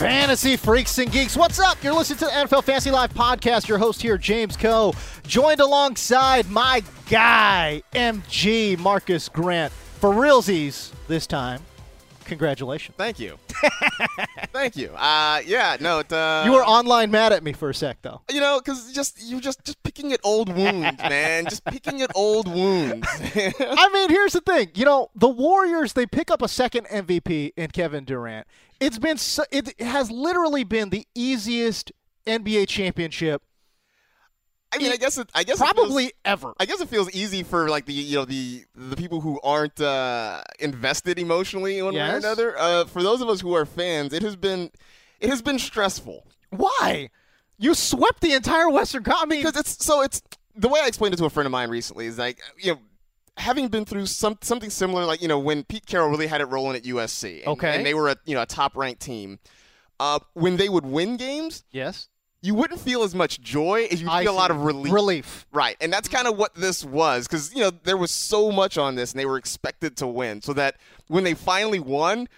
Fantasy freaks and geeks, what's up? You're listening to the NFL Fantasy Live podcast. Your host here, James Koh, joined alongside my guy, MG Marcus Grant. For realsies this time, congratulations. Thank you. Thank you. Uh, yeah, no, it, uh, You were online mad at me for a sec, though. you know, because just you just just picking at old wounds, man. Just picking at old wounds. I mean, here's the thing. You know, the Warriors they pick up a second MVP in Kevin Durant. It's been so, it has literally been the easiest NBA championship I mean, I guess it, I guess probably feels- ever. I guess it feels easy for like the you know the the people who aren't uh, invested emotionally in one way or another. Uh, for those of us who are fans, it has been it has been stressful Why? You swept the entire Western Conference. Because it's so it's the way I explained it to a friend of mine recently is like you know having been through some something similar like you know when Pete Carroll really had it rolling at USC and, Okay. and they were a you know a top ranked team uh, when they would win games yes. You wouldn't feel as much joy as you I feel a lot of relief Relief. Right, and that's kind of what this was because you know there was so much on this, and they were expected to win. So that when they finally won,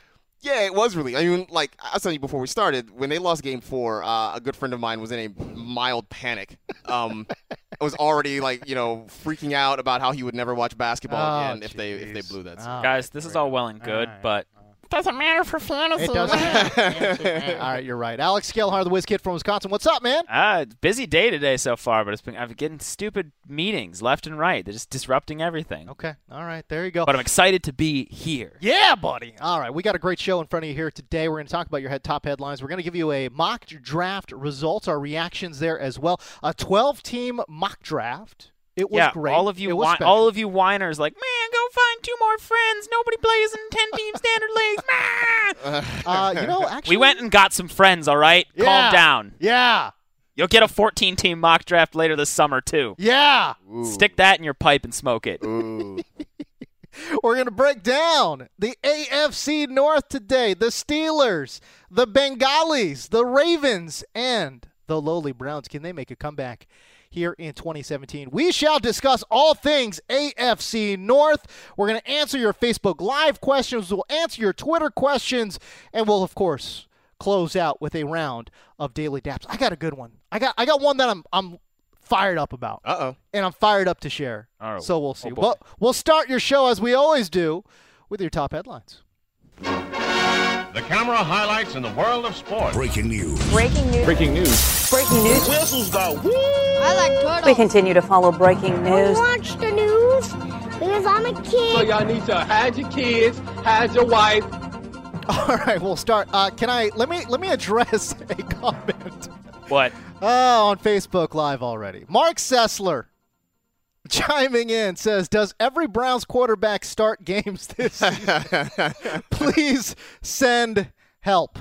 yeah, it was really. I mean, like I was telling you before we started, when they lost Game Four, uh, a good friend of mine was in a mild panic. Um, I was already like you know freaking out about how he would never watch basketball Oh, again if they if they blew that. Oh, Guys, this is all well and good, All right. but doesn't matter for fantasy. It doesn't. All right, you're right. Alex Gelhar, the whiz kid from Wisconsin. What's up, man? Ah, busy day today so far, but it's been I've been getting stupid meetings left and right. They're just disrupting everything. Okay. All right. There you go. But I'm excited to be here. Yeah, buddy. All right, we got a great show in front of you here today. We're going to talk about your head top headlines. We're going to give you a mock draft results, our reactions there as well. A 12-team mock draft. It was yeah, great. all of you, It was whi- special. all of you whiners, like, man, go find two more friends. Nobody plays in ten-team standard leagues. Man. Uh, you know, actually, We went and got some friends. All right, Yeah. calm down. Yeah, You'll get a 14-team mock draft later this summer too. yeah. Stick that in your pipe and smoke it. Ooh. We're going to break down the AFC North today. The Steelers, the Bengals, the Ravens, and the lowly Browns. Can they make a comeback here in 2017? We shall discuss all things AFC North. We're going to answer your Facebook Live questions. We'll answer your Twitter questions. And we'll, of course, close out with a round of daily daps. I got a good one. I got I got one that I'm I'm fired up about Uh oh. and I'm fired up to share. Oh. So we'll see. Oh, we'll start your show as we always do with your top headlines. The camera highlights in the world of sports. Breaking news. Breaking news. Breaking news. Breaking news. Whistles go woo! I like turtles. We continue to follow breaking news. watch the news because I'm a kid. So y'all need to hide your kids, hide your wife. All right, we'll start. Uh, can I let me let me address a comment What? Oh, on Facebook Live already? Mark Sessler chiming in says, "Does every Browns quarterback start games this season? Please send help."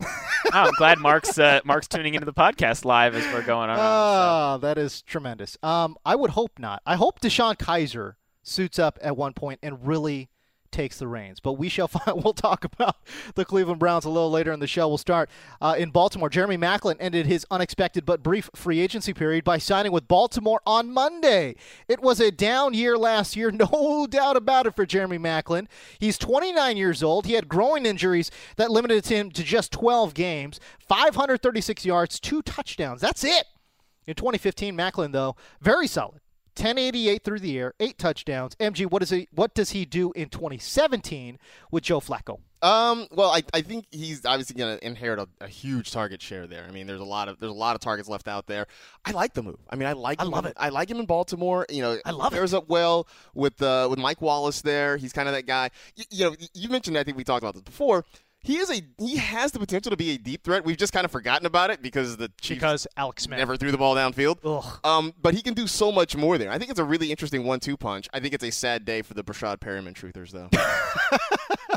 Oh, I'm glad Mark's uh, Mark's tuning into the podcast live as we're going on. so. Ah, that is tremendous. Um, I would hope not. I hope DeShone Kizer suits up at one point and really takes the reins. But we shall find. We'll talk about the Cleveland Browns a little later in the show. We'll start uh, in Baltimore. Jeremy Maclin ended his unexpected but brief free agency period by signing with Baltimore on Monday. It was a down year last year, no doubt about it for Jeremy Maclin. He's 29 years old. He had growing injuries that limited him to just 12 games, 536 yards, two touchdowns. That's it. In 2015, Maclin though very solid. 1088 through the air, eight touchdowns. MG, what is he? What does he do in 2017 with Joe Flacco? Um. Well, I, I think he's obviously going to inherit a, a huge target share there. I mean, there's a lot of there's a lot of targets left out there. I like the move. I mean, I like. I love in- it. I like him in Baltimore. You know, I love it. Pairs up well with uh, with Mike Wallace there. He's kind of that guy. You, you know, you mentioned. I think we talked about this before. He is a he has the potential to be a deep threat. We've just kind of forgotten about it because the Chiefs because Alex Smith never threw the ball downfield. Ugh. Um, but he can do so much more there. I think it's a really interesting one-two punch. I think it's a sad day for the Breshad Perriman truthers, though.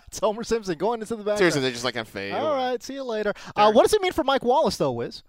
It's Homer Simpson going into the back. Seriously, they're just like I'm fade. All right, see you later. Uh, what does it mean for Mike Wallace, though, Wiz?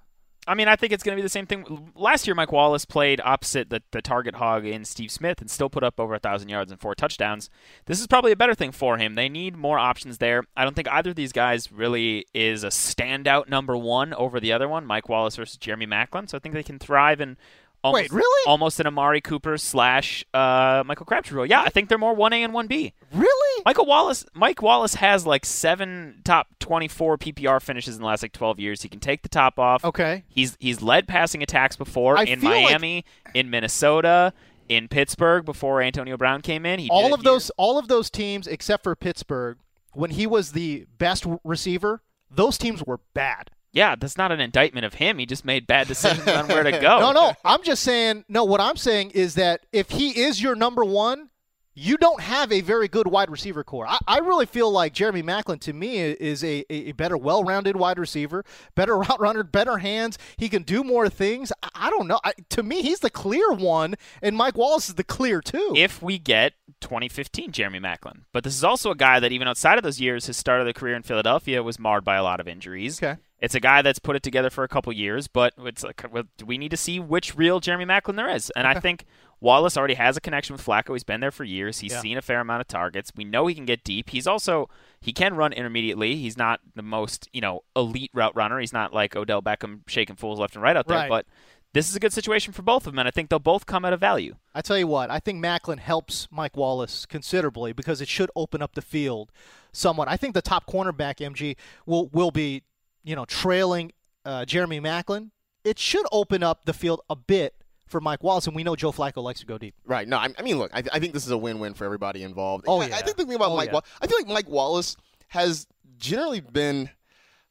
I mean, I think it's going to be the same thing. Last year, Mike Wallace played opposite the, the target hog in Steve Smith and still put up over a 1,000 yards and four touchdowns. This is probably a better thing for him. They need more options there. I don't think either of these guys really is a standout number one over the other one, Mike Wallace versus Jeremy Maclin. So I think they can thrive in almost, Wait, really? almost an Amari Cooper slash uh, Michael Crabtree role. Yeah, I think they're more 1A and 1B. Really? Michael Wallace, Mike Wallace has like seven top 24 PPR finishes in the last like 12 years. He can take the top off. Okay. He's he's led passing attacks before I in feel like- Miami, in Minnesota, in Pittsburgh before Antonio Brown came in. He all of here. those, all of those teams except for Pittsburgh, when he was the best receiver, those teams were bad. Yeah, that's not an indictment of him. He just made bad decisions on where to go. No, no, I'm just saying. No, what I'm saying is that if he is your number one, you don't have a very good wide receiver core. I, I really feel like Jeremy Maclin to me is a, a better, well-rounded wide receiver, better route runner, better hands. He can do more things. I, I don't know. I, to me, he's the clear one, and Mike Wallace is the clear two. If we get 2015 Jeremy Maclin, but this is also a guy that even outside of those years, his start of the career in Philadelphia was marred by a lot of injuries. Okay. It's a guy that's put it together for a couple years, but it's like well, we need to see which real Jeremy Maclin there is. And I think Wallace already has a connection with Flacco. He's been there for years. He's Yeah. seen a fair amount of targets. We know he can get deep. He's also he can run intermediately. He's not the most you know elite route runner. He's not like Odell Beckham shaking fools left and right out there. Right. But this is a good situation for both of them, and I think they'll both come at a value. I tell you what, I think Maclin helps Mike Wallace considerably because it should open up the field somewhat. I think the top cornerback MG will will be, you know, trailing uh, Jeremy Maclin. It should open up the field a bit for Mike Wallace, and we know Joe Flacco likes to go deep. Right. No, I, I mean, look, I, I think this is a win-win for everybody involved. Oh, I- yeah. I think the thing about Oh, Mike, yeah. Wa- I feel like Mike Wallace has generally been.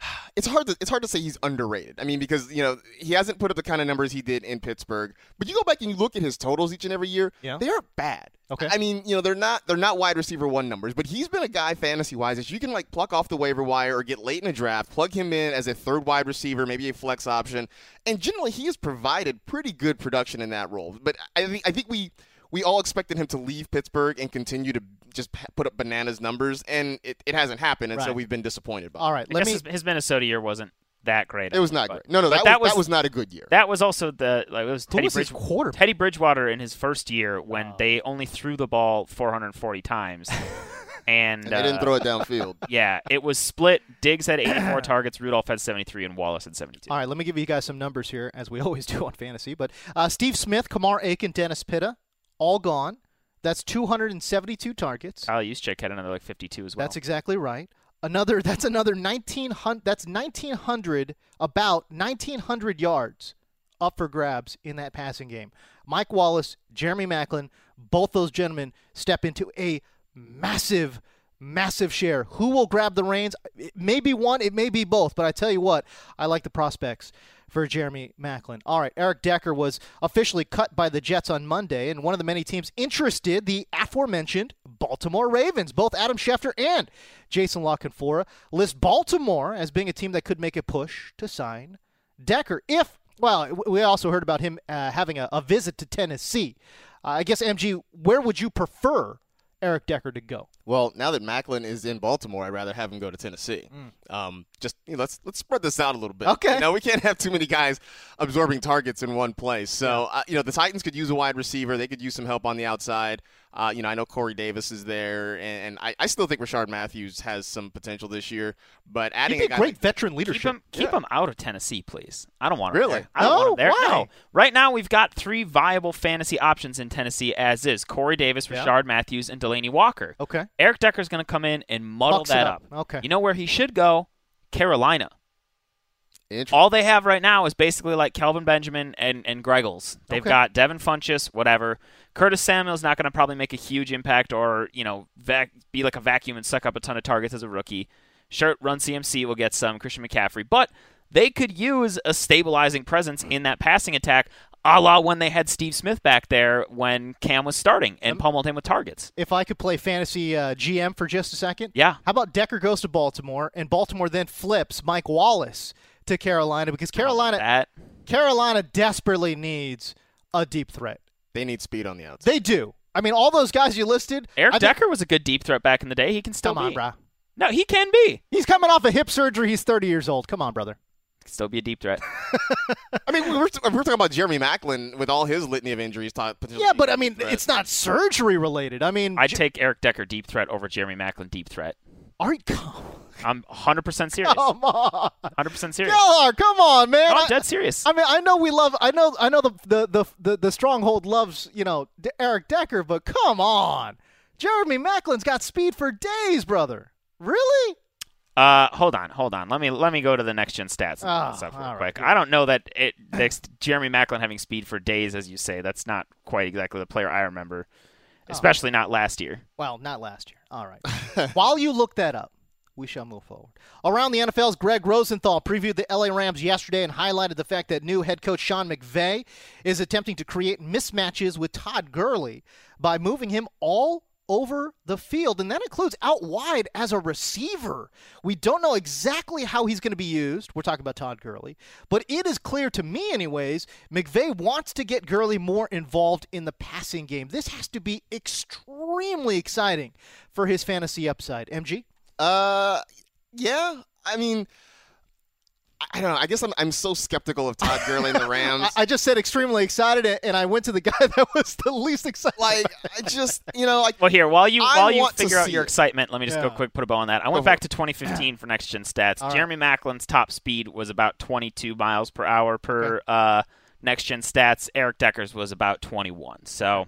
It's hard to it's hard to say he's underrated. I mean, because you know he hasn't put up the kind of numbers he did in Pittsburgh. But you go back and you look at his totals each and every year. Yeah. they aren't bad. Okay. I mean, you know, they're not they're not wide receiver one numbers, but he's been a guy fantasy wise that you can like pluck off the waiver wire or get late in a draft, plug him in as a third wide receiver, maybe a flex option, and generally he has provided pretty good production in that role. But I think I think we we all expected him to leave Pittsburgh and continue to just put up bananas numbers, and it, it hasn't happened, and so we've been disappointed by All it. right, I let guess me. his, his Minnesota year wasn't that great. It was not but- great. No, no, but that, was, that was not a good year. That was also the like it was Who Teddy was his Bridge- Teddy Bridgewater in his first year when they only threw the ball 440 times, and, and they didn't uh, throw it downfield. Yeah, it was split. Diggs had 84 targets, Rudolph had 73, and Wallace had 72. All right, let me give you guys some numbers here, as we always do on fantasy. But uh, Steve Smith, Kamar Aiken, Dennis Pitta, all gone. That's 272 targets. Kyle Juszczyk had another like 52 as well. That's exactly right. Another that's another 1900 that's 1900 about 1900 yards up for grabs in that passing game. Mike Wallace, Jeremy Maclin, both those gentlemen step into a massive massive share. Who will grab the reins? It may be one, it may be both, but I tell you what, I like the prospects for Jeremy Maclin. All right, Eric Decker was officially cut by the Jets on Monday, and one of the many teams interested, the aforementioned Baltimore Ravens. Both Adam Schefter and Jason La Canfora list Baltimore as being a team that could make a push to sign Decker. If, well, we also heard about him uh, having a, a visit to Tennessee. Uh, I guess, MG, where would you prefer Eric Decker to go? Well, now that Maclin is in Baltimore, I'd rather have him go to Tennessee. Um, just you know, let's let's spread this out a little bit. Mm. Okay. You know, we can't have too many guys absorbing targets in one place. So uh, you know, the Titans could use a wide receiver. They could use some help on the outside. Uh, you know, I know Corey Davis is there, and, and I, I still think Rishard Matthews has some potential this year. But adding He'd a guy great like- veteran Keep leadership. him, keep him out of Tennessee, please. I don't want him Really? there. I don't want Oh, him there. why? No. Right now, we've got three viable fantasy options in Tennessee as is: Corey Davis, Yeah. Rishard Matthews, and Delanie Walker. Okay. Eric Decker's going to come in and muddle Bucks that up. Okay. You know where he should go? Carolina. All they have right now is basically like Kelvin Benjamin and, and Greggles. They've Okay. got Devin Funchess, whatever. Curtis Samuel's not going to probably make a huge impact or, you know, vac- be like a vacuum and suck up a ton of targets as a rookie. Sure, Run CMC will get some, Christian McCaffrey. But they could use a stabilizing presence in that passing attack. A la when they had Steve Smith back there when Cam was starting and pummeled him with targets. If I could play fantasy uh, GM for just a second, Yeah. How about Decker goes to Baltimore and Baltimore then flips Mike Wallace to Carolina because Carolina That Carolina desperately needs a deep threat. They need speed on the outside. They do. I mean, all those guys you listed. Eric I think- Decker was a good deep threat back in the day. He can still Come on, be. bro. No, he can be. He's coming off a hip surgery. He's 30 years old. Come on, brother. Can still be a deep threat. I mean, we we're, we we're talking about Jeremy Maclin with all his litany of injuries. Yeah, but I mean, it's not surgery related. I mean, I'd J- take Eric Decker deep threat over Jeremy Maclin deep threat. Are you, I'm 100% serious. come on, 100% serious. Gelhar, come on, man. No, I- I'm dead serious. I mean, I know we love. I know. I know the the the the, the stronghold loves you know D- Eric Decker, but come on, Jeremy Maclin's got speed for days, brother. Really? Uh, hold on, hold on. Let me let me go to the next gen stats and Oh, stuff real all quick. right. I don't know that it next Jeremy Maclin having speed for days, as you say. That's not quite exactly the player I remember, Oh. especially not last year. Well, not last year. All right. While you look that up, we shall move forward. Around the NFL's Greg Rosenthal previewed the LA Rams yesterday and highlighted the fact that new head coach Sean McVay is attempting to create mismatches with Todd Gurley by moving him all over the field, and that includes out wide as a receiver. We don't know exactly how he's going to be used. We're talking about Todd Gurley, but it is clear to me, anyways, McVay wants to get Gurley more involved in the passing game. This has to be extremely exciting for his fantasy upside. MG? Uh, yeah. I mean, I- I don't know. I guess I'm I'm so skeptical of Todd Gurley and the Rams. I, I just said extremely excited, and I went to the guy that was the least excited. like, I just you know, like Well, here while you I while you figure out your it. excitement, let me just go quick put a bow on that. I went back to 2015 for next gen stats. All right. Jeremy Maclin's top speed was about 22 miles per hour per uh, next gen stats. Eric Decker's was about 21. So,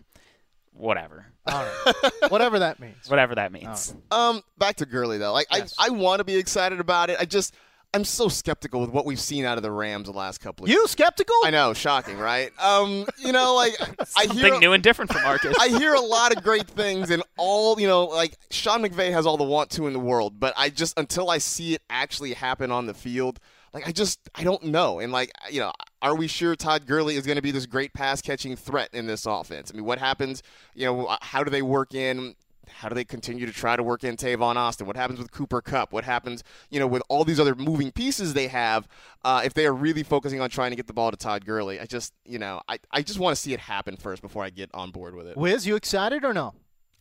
whatever, All right. Whatever that means. whatever that means. Um, back to Gurley though. Like Yes. I, I want to be excited about it. I just I'm so skeptical with what we've seen out of the Rams the last couple of. You skeptical? I know, shocking, right? Um, you know, like I hear Something new and different from Marcus. I hear a lot of great things, and all you know, like Sean McVay has all the want to in the world, but I just until I see it actually happen on the field, like I just I don't know. And like you know, are we sure Todd Gurley is going to be this great pass catching threat in this offense? I mean, what happens? You know, how do they work in? How do they continue to try to work in Tavon Austin? What happens with Cooper Kupp? What happens, you know, with all these other moving pieces they have? Uh, if they are really focusing on trying to get the ball to Todd Gurley, I just, you know, I, I just want to see it happen first before I get on board with it. Wiz, you excited or no?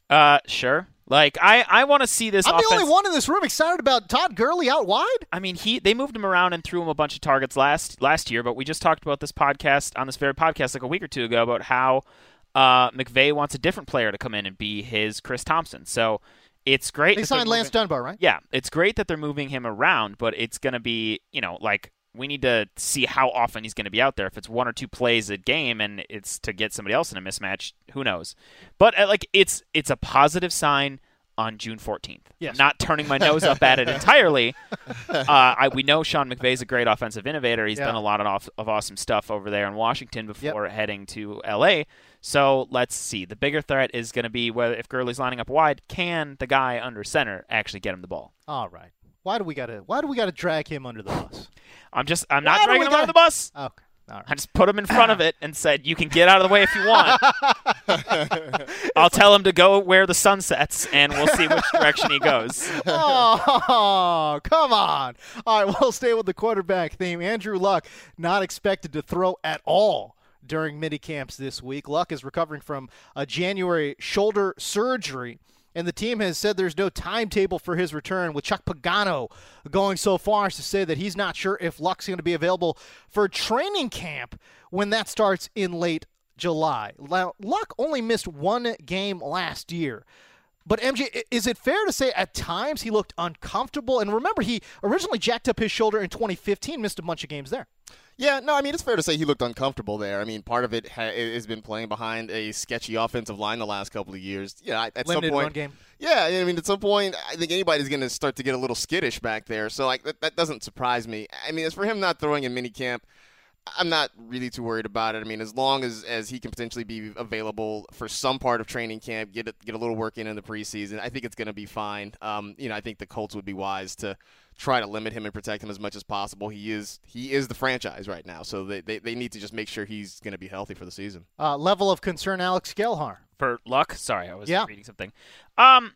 Uh, sure. Like I, I want to see this. I'm offense. the only one in this room excited about Todd Gurley out wide. I mean, he they moved him around and threw him a bunch of targets last last year, but we just talked about this podcast on this very podcast like a week or two ago about how uh, McVay wants a different player to come in and be his Chris Thompson. So it's great. They signed Lance moving- Dunbar, right? Yeah, it's great that they're moving him around, but it's going to be, you know, like we need to see how often he's going to be out there. If it's one or two plays a game and it's to get somebody else in a mismatch, who knows? But uh, like it's it's a positive sign on June 14th. Yes. I'm not turning my nose up at it entirely. Uh, I, we know Sean McVay's a great offensive innovator. He's Yeah. done a lot of, off, of awesome stuff over there in Washington before heading to LA. So let's see. The bigger threat is going to be whether if Gurley's lining up wide, can the guy under center actually get him the ball? All right. Why do we gotta Why do we gotta drag him under the bus? I'm just I'm Why not dragging him under gotta- the bus. Okay. Right. I just put him in front of it and said, "You can get out of the way if you want." I'll tell him to go where the sun sets, and we'll see which direction he goes. Oh, come on. All right, we'll stay with the quarterback theme. Andrew Luck not expected to throw at all during mini camps this week. Luck is recovering from a January shoulder surgery. And the team has said there's no timetable for his return, with Chuck Pagano going so far as to say that he's not sure if Luck's going to be available for training camp when that starts in late July. Now, Luck only missed one game last year. But MJ, is it fair to say at times he looked uncomfortable? And remember, he originally jacked up his shoulder in 2015, missed a bunch of games there. Yeah, no, I mean it's fair to say he looked uncomfortable there. I mean, part of it ha- has been playing behind a sketchy offensive line the last couple of years. Yeah, at Limited some point, game. Yeah, I mean, at some point, I think anybody's going to start to get a little skittish back there. So, like, that, that doesn't surprise me. I mean, as for him not throwing in minicamp, I'm not really too worried about it. I mean, as long as, as he can potentially be available for some part of training camp, get a, get a little work in in the preseason, I think it's going to be fine. Um, you know, I think the Colts would be wise to try to limit him and protect him as much as possible. He is he is the franchise right now, so they, they, they need to just make sure he's going to be healthy for the season. Uh, level of concern, Alex Gelhar. For luck, sorry, I was Yeah. reading something. Um,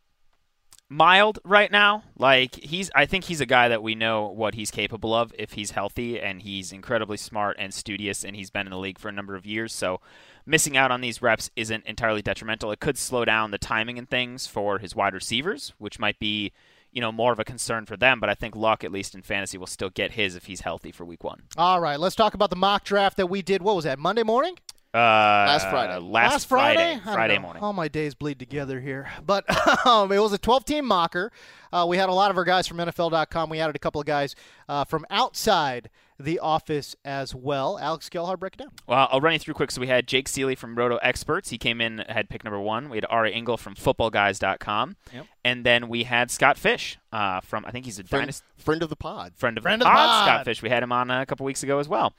mild right now. Like he's, I think he's a guy that we know what he's capable of if he's healthy, and he's incredibly smart and studious, and he's been in the league for a number of years. So missing out on these reps isn't entirely detrimental. It could slow down the timing and things for his wide receivers, which might be. You know, more of a concern for them, but I think Luck, at least in fantasy, will still get his if he's healthy for week one. All right, let's talk about the mock draft that we did. What was that? Monday morning? Uh, Last Friday. Last, Friday. Friday. Friday morning. All my days bleed together here, but um, it was a 12-team mocker. Uh, we had a lot of our guys from NFL.com. We added a couple of guys uh, from outside the office as well. Alex Gelhar, break it down. Well, I'll run you through quick. So we had Jake Ciely from Roto Experts. He came in, had pick number one. We had Ari Ingel from FootballGuys.com. Yep. And then we had Scott Fish uh, from, I think he's a Friend, dynasty friend of the pod. friend of Friend the of the pod, pod. Scott Fish. We had him on a couple weeks ago as well.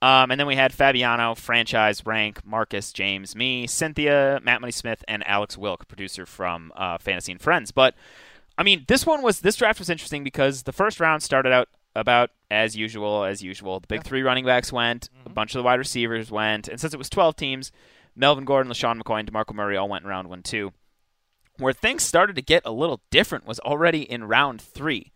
Um, and then we had Fabiano, Franchise, Rank, Marcus, James, me, Cynthia, Matt Money Smith, and Alex Wilk, producer from uh, Fantasy and Friends. But I mean, this one was this draft was interesting because the first round started out about as usual, as usual. The big three running backs went, a bunch of the wide receivers went, and since it was 12 teams, Melvin Gordon, LeSean McCoy, and DeMarco Murray all went in round one too. Where things started to get a little different was already in round three.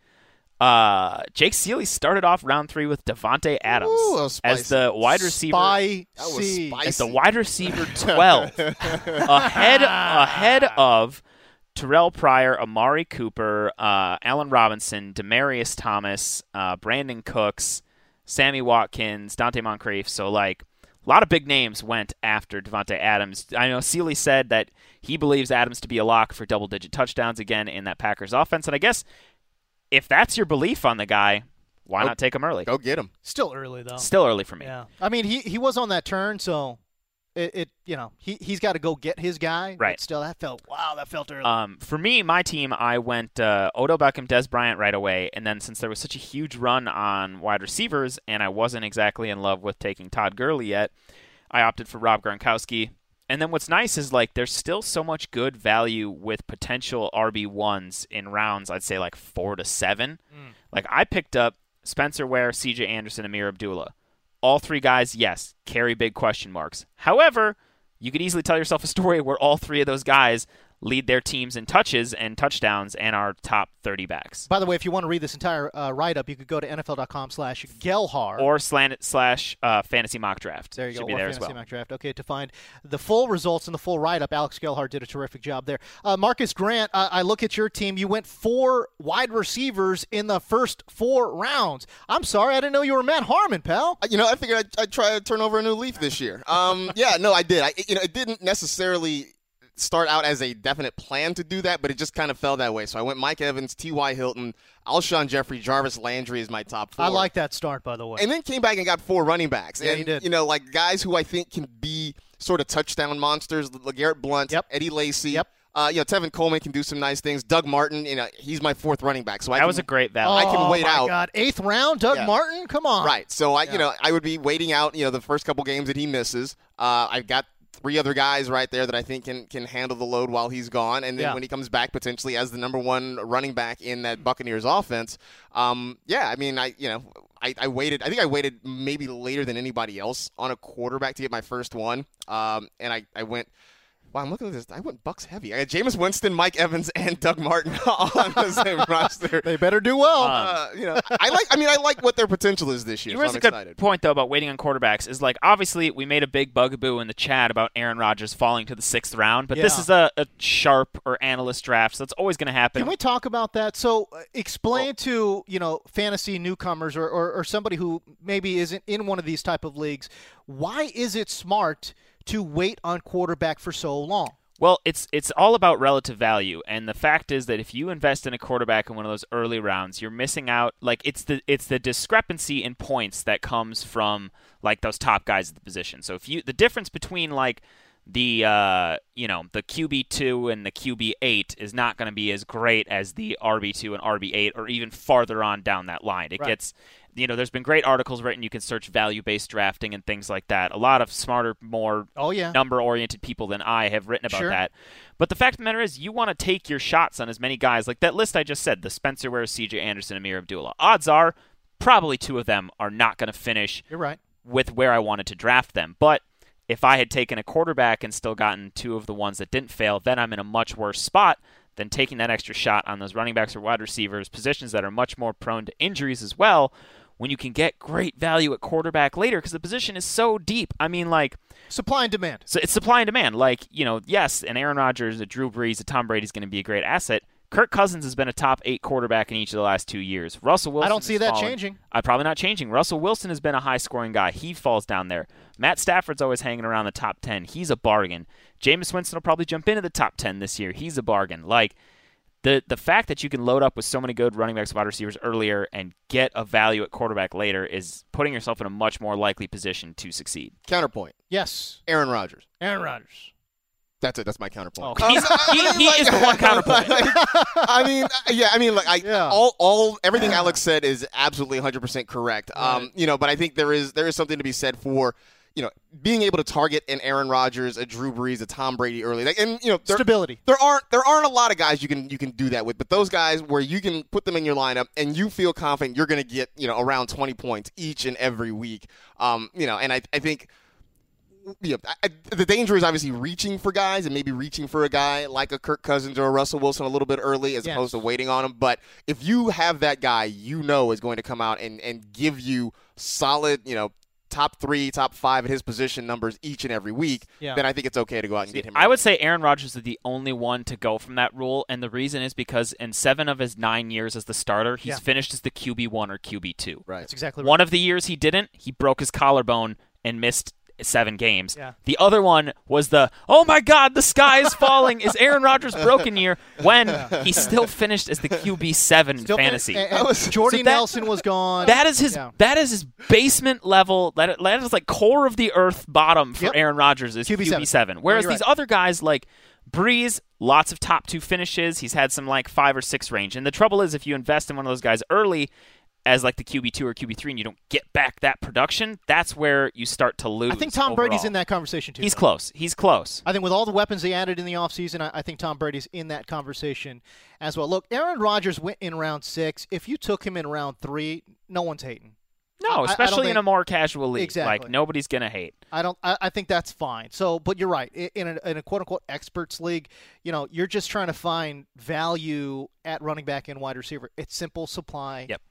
Uh, Jake Ciely started off round three with Davante Adams Ooh, as the wide receiver Spicy. That was spicy. as the wide receiver 12 ahead ahead of Terrelle Pryor, Amari Cooper, uh, Allen Robinson, Demaryius Thomas, uh, Brandin Cooks, Sammy Watkins, Donte Moncrief. So like a lot of big names went after Davante Adams. I know Ciely said that he believes Adams to be a lock for double digit touchdowns again in that Packers offense. And I guess if that's your belief on the guy, why Go- not take him early? Go get him. Still early though. Still early for me. Yeah. I mean, he he was on that turn, so it, it you know he he's got to go get his guy. but Right. still, that felt wow. That felt early. Um, for me, my team, I went uh, Odo Beckham, Dez Bryant right away, and then since there was such a huge run on wide receivers, and I wasn't exactly in love with taking Todd Gurley yet, I opted for Rob Gronkowski. And then what's nice is like there's still so much good value with potential RB ones in rounds. I'd say like four to seven. Hmm. Like I picked up Spencer Ware, C.J. Anderson, Ameer Abdullah. All three guys, yes, carry big question marks. However, you could easily tell yourself a story where all three of those guys lead their teams in touches and touchdowns and are top 30 backs. By the way, if you want to read this entire uh, write-up, you could go to NFL.com/slash Gelhar. Or slant slash uh, fantasy mock draft. There you Should go. be or there as Fantasy well. Mock Draft. Okay, to find the full results and the full write-up, Alex Gelhar did a terrific job there. Uh, Marcus Grant, uh, I look at your team. You went four wide receivers in the first four rounds. I'm sorry, I didn't know you were Matt Harmon, pal. You know, I figured I'd, I'd try to turn over a new leaf this year. Um, yeah, no, I did. I, you know, it didn't necessarily start out as a definite plan to do that, but it just kind of fell that way. So I went Mike Evans, T.Y. Hilton, Alshon Jeffery, Jarvis Landry is my top four. I like that start, by the way. And then came back and got four running backs. Yeah, and, you did. You know, like guys who I think can be sort of touchdown monsters. LeGarrette Blunt, Yep. Eddie Lacy. Yep. Uh, you know, Tevin Coleman can do some nice things. Doug Martin, you know, he's my fourth running back. So I That can, was a great oh, value. I can wait my out. God, eighth round, Doug Yeah. Martin. Come on. Right. So I, you know, I would be waiting out, you know, the first couple games that he misses. Uh, I've got three other guys right there that I think can can handle the load while he's gone, and then Yeah. when he comes back, potentially as the number one running back in that Buccaneers offense. Um, yeah, I mean, I, you know. I, I waited. I think I waited maybe later than anybody else on a quarterback to get my first one. Um, and I, I went. Wow, I'm looking at this. I went Bucks heavy. I had Jameis Winston, Mike Evans, and Doug Martin on the same roster. They better do well. Uh, you know, I like. I mean, I like what their potential is this year. You so raise I'm a good point though about waiting on quarterbacks. Is like obviously we made a big bugaboo in the chat about Aaron Rodgers falling to the sixth round, but this is a, a sharp or analyst draft, so it's always going to happen. Can we talk about that? So, uh, explain to you know fantasy newcomers or, or, or somebody who maybe isn't in one of these type of leagues, why is it smart to wait on quarterback for so long? Well, it's it's all about relative value, and the fact is that if you invest in a quarterback in one of those early rounds, you're missing out. Like it's the it's the discrepancy in points that comes from like those top guys at the position. So if you the difference between like the uh, you know the QB two and the QB eight is not going to be as great as the RB two and RB eight, or even farther on down that line. It Right. gets you know, there's been great articles written. You can search value based drafting and things like that. A lot of smarter, more Oh yeah. number oriented people than I have written about Sure. that. But the fact of the matter is, you want to take your shots on as many guys like that list I just said the Spencer Ware, CJ Anderson, Ameer Abdullah. Odds are probably two of them are not going to finish You're right. with where I wanted to draft them. But if I had taken a quarterback and still gotten two of the ones that didn't fail, then I'm in a much worse spot than taking that extra shot on those running backs or wide receivers, positions that are much more prone to injuries as well. When you can get great value at quarterback later, because the position is so deep. I mean, like, Supply and demand. so it's supply and demand. Like, you know, yes, an Aaron Rodgers, a Drew Brees, a Tom Brady's going to be a great asset. Kirk Cousins has been a top eight quarterback in each of the last two years. Russell Wilson. I don't see that fallen- changing. Uh, probably not changing. Russell Wilson has been a high scoring guy. He falls down there. Matt Stafford's always hanging around the top 10. He's a bargain. Jameis Winston will probably jump into the top 10 this year. He's a bargain. Like, the, the fact that you can load up with so many good running backs, wide receivers earlier, and get a value at quarterback later is putting yourself in a much more likely position to succeed. Counterpoint. Yes. Aaron Rodgers. Aaron Rodgers. That's it. That's my counterpoint. Okay. He's- he- he is the one counterpoint. I mean, yeah. I mean, like, I, Yeah. all, all, everything Alex said is absolutely 100 percent correct. Um, you know, but I think there is there is something to be said for, you know, being able to target an Aaron Rodgers, a Drew Brees, a Tom Brady early, like, and you know, there, Stability. there aren't there aren't a lot of guys you can you can do that with, but those guys where you can put them in your lineup and you feel confident you're going to get you know around 20 points each and every week. Um, you know, and I I think yeah, I, I- the danger is obviously reaching for guys and maybe reaching for a guy like a Kirk Cousins or a Russell Wilson a little bit early as Yes. opposed to waiting on him. But if you have that guy you know is going to come out and, and give you solid, you know, top three, top five at his position numbers each and every week, Yeah. then I think it's okay to go out and get him. I would say Aaron Rodgers is the only one to go from that rule, and the reason is because in seven of his nine years as the starter, he's Yeah. finished as the QB one or QB two. right. That's exactly right. One of the years he didn't, he broke his collarbone and missed seven games. Yeah. The other one was the oh my god, the sky is falling is Aaron Rodgers' broken year when he still finished as the QB seven Still- fantasy. and- and That was- Jordy so that- Nelson was gone. That is his. Yeah. That is his basement level. That, that is like core of the earth bottom for Yep. Aaron Rodgers is QB7. QB seven. Whereas oh, you're these right. other guys like Brees, lots of top two finishes. He's had some like five or six range. And the trouble is, if you invest in one of those guys early, as like the QB two or QB three, and you don't get back that production, that's where you start to lose. I think Tom Brady's in that conversation too. He's though. close. He's close. I think with all the weapons they added in the offseason, I, I think Tom Brady's in that conversation as well. Look, Aaron Rodgers went in round six. If you took him in round three, no one's hating. I- I No, especially in think- a more casual league. Exactly. Like nobody's gonna hate. I don't. I, I think that's fine. So, but you're right. In a, in a quote unquote experts league, you know, you're just trying to find value at running back and wide receiver. It's simple supply. Yep.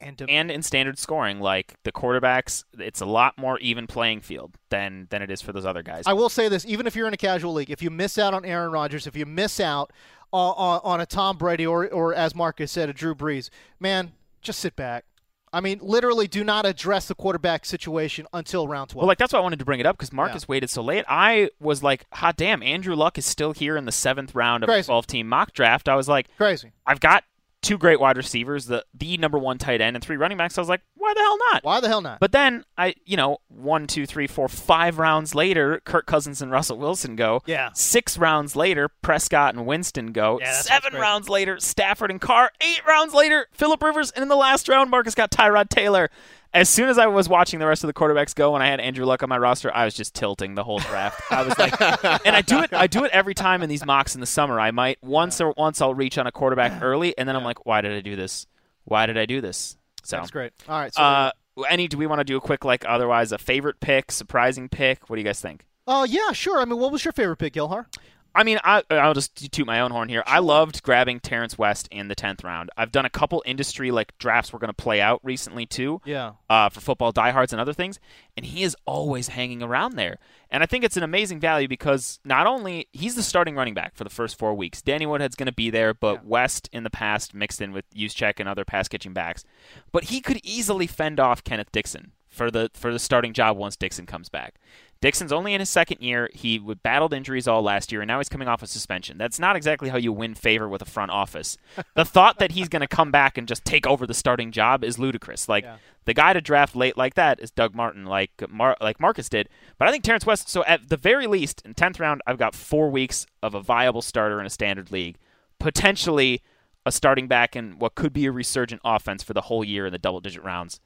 And demand. and in standard scoring, like the quarterbacks, it's a lot more even playing field than than it is for those other guys. I will say this: even if you're in a casual league, if you miss out on Aaron Rodgers, if you miss out on, on, on a Tom Brady or, or as Marcus said, a Drew Brees, man, just sit back. I mean, literally, do not address the quarterback situation until round twelve. well, like that's why I wanted to bring it up because Marcus waited so late. I was like, hot damn, Andrew Luck is still here in the seventh round of a 12 team mock draft. I was like, Crazy. I've got two great wide receivers, the the number one tight end, and three running backs. I was like, why the hell not? Why the hell not? But then I, you know, one, two, three, four, five rounds later, Kirk Cousins and Russell Wilson go. Yeah. Six rounds later, Prescott and Winston go. Yeah, Seven rounds later, Stafford and Carr. Eight rounds later, Philip Rivers, and in the last round, Marcus got Tyrod Taylor. As soon as I was watching the rest of the quarterbacks go, and I had Andrew Luck on my roster, I was just tilting the whole draft. I was like, and I do it. I do it every time in these mocks in the summer. I might once or once I'll reach on a quarterback early, and then I'm like, why did I do this? Why did I do this? So That's great. All right. So, uh, any? Do we want to do a quick like otherwise a favorite pick, surprising pick? What do you guys think? uh, yeah, sure. I mean, what was your favorite pick, Gelhar? I mean, I, I'll just toot my own horn here. I loved grabbing Terrance West in the tenth round. I've done a couple industry like drafts we're going to play out recently too. Yeah. Uh, for football diehards and other things, and he is always hanging around there. And I think it's an amazing value because not only he's the starting running back for the first four weeks, Danny Woodhead's going to be there, but West in the past mixed in with Juszczyk and other pass catching backs, but he could easily fend off Kenneth Dixon for the for the starting job once Dixon comes back. Dixon's only in his second year. He battled injuries all last year, and now he's coming off a suspension. That's not exactly how you win favor with a front office. the thought that he's going to come back and just take over the starting job is ludicrous. Like Yeah. the guy to draft late like that is Doug Martin, like Mar- like Marcus did. But I think Terrance West. So at the very least, in tenth round, I've got four weeks of a viable starter in a standard league, potentially a starting back in what could be a resurgent offense for the whole year in the double digit rounds,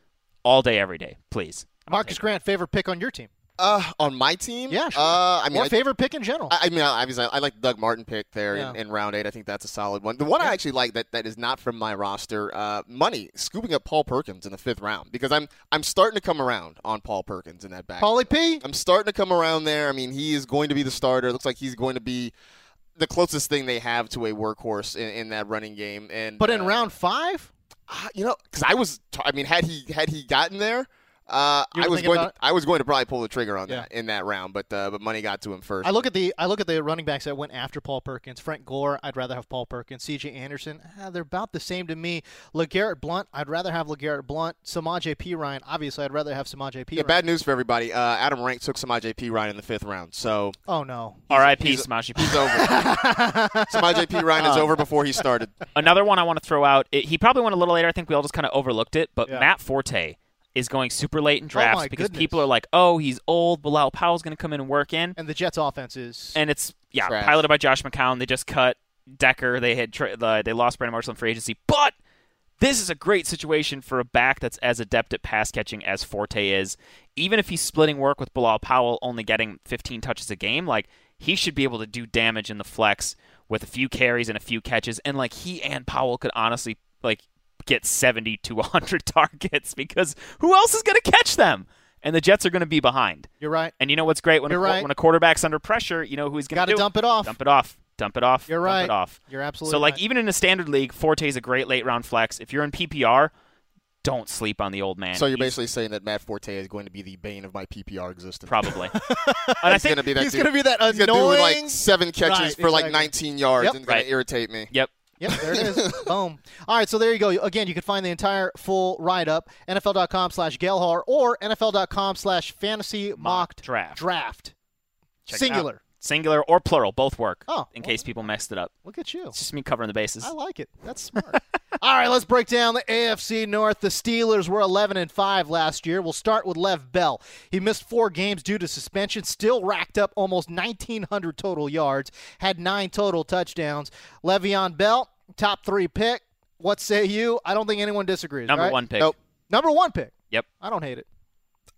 all day, every day. Please, I'll Marcus take it. Grant, favorite pick on your team? Uh, on my team, Yeah, sure. Uh, I mean, or I, favorite pick in general? I, I mean, I, obviously, I like the Doug Martin pick there in, Yeah. in round eight. I think that's a solid one. The one I actually like that, that is not from my roster, uh, money scooping up Paul Perkins in the fifth round because I'm I'm starting to come around on Paul Perkins in that back. Paulie P. I'm starting to come around there. I mean, he is going to be the starter. It looks like he's going to be the closest thing they have to a workhorse in, in that running game. And But in uh, round five, Uh, you know, because I was, t- I mean, had he had he gotten there, uh, I was going, to. I was going to probably pull the trigger on Yeah. that in that round, but uh, but money got to him first. I look at the I look at the running backs that went after Paul Perkins. Frank Gore, I'd rather have Paul Perkins. C.J. Anderson, ah, they're about the same to me. LeGarrette Blunt, I'd rather have LeGarrette Blunt. Samaje Perine, obviously, I'd rather have Samaje P. Yeah, Ryan. bad news for everybody. Uh, Adam Rank took Samaj P. Ryan in the fifth round, so Oh no. R.I.P. he's- Samaje he's over. Samaje Perine is over before he started. Another one I want to throw out. It, he probably went a little later. I think we all just kind of overlooked it. But Yeah. Matt Forte is going super late in drafts my because goodness. people are like, "Oh, he's old. Bilal Powell's going to come in and work in." And the Jets' offense is And it's yeah, Trash. piloted by Josh McCown. They just cut Decker. They had tra- uh, they lost Brandon Marshall in free agency, but this is a great situation for a back that's as adept at pass catching as Forte is. Even if he's splitting work with Bilal Powell, only getting 15 touches a game, like he should be able to do damage in the flex with a few carries and a few catches. And like he and Powell could honestly like get 70 to 100 targets because who else is going to catch them? And the Jets are going to be behind. you're right. And you know what's great when a, You're right. when a quarterback's under pressure, you know who he's going Got to to do dump it off. dump it off, dump it off, You're dump right. it off. You're absolutely So like right. even in a standard league, Forte is a great late round flex. If you're in PPR, don't sleep on the old man. So you're He's- basically saying that Matt Forte is going to be the bane of my PPR existence. probably. and I He's think going to be that He's going to be that He's gonna do annoying. like seven catches Right, for like 19 yards Yep. and going Right. to irritate me. yep. Yep, there it is. Boom. All right, so there you go. Again, you can find the entire full write-up, NFL.com slash Gelhar or NFL.com slash fantasy mock draft. draft. Check. Singular. Singular or plural, both work. Oh, in well, case people messed it up. Look at you. It's just me covering the bases. I like it. That's smart. All right, let's break down the AFC North. The Steelers were 11 and 5 last year. We'll start with Lev Bell. He missed 4 games due to suspension, still racked up almost 1900 total yards, had 9 total touchdowns. Le'Veon Bell, top 3 pick. What say you? I don't think anyone disagrees, Number right? one pick. Nope. Number 1 pick. Yep. I don't hate it.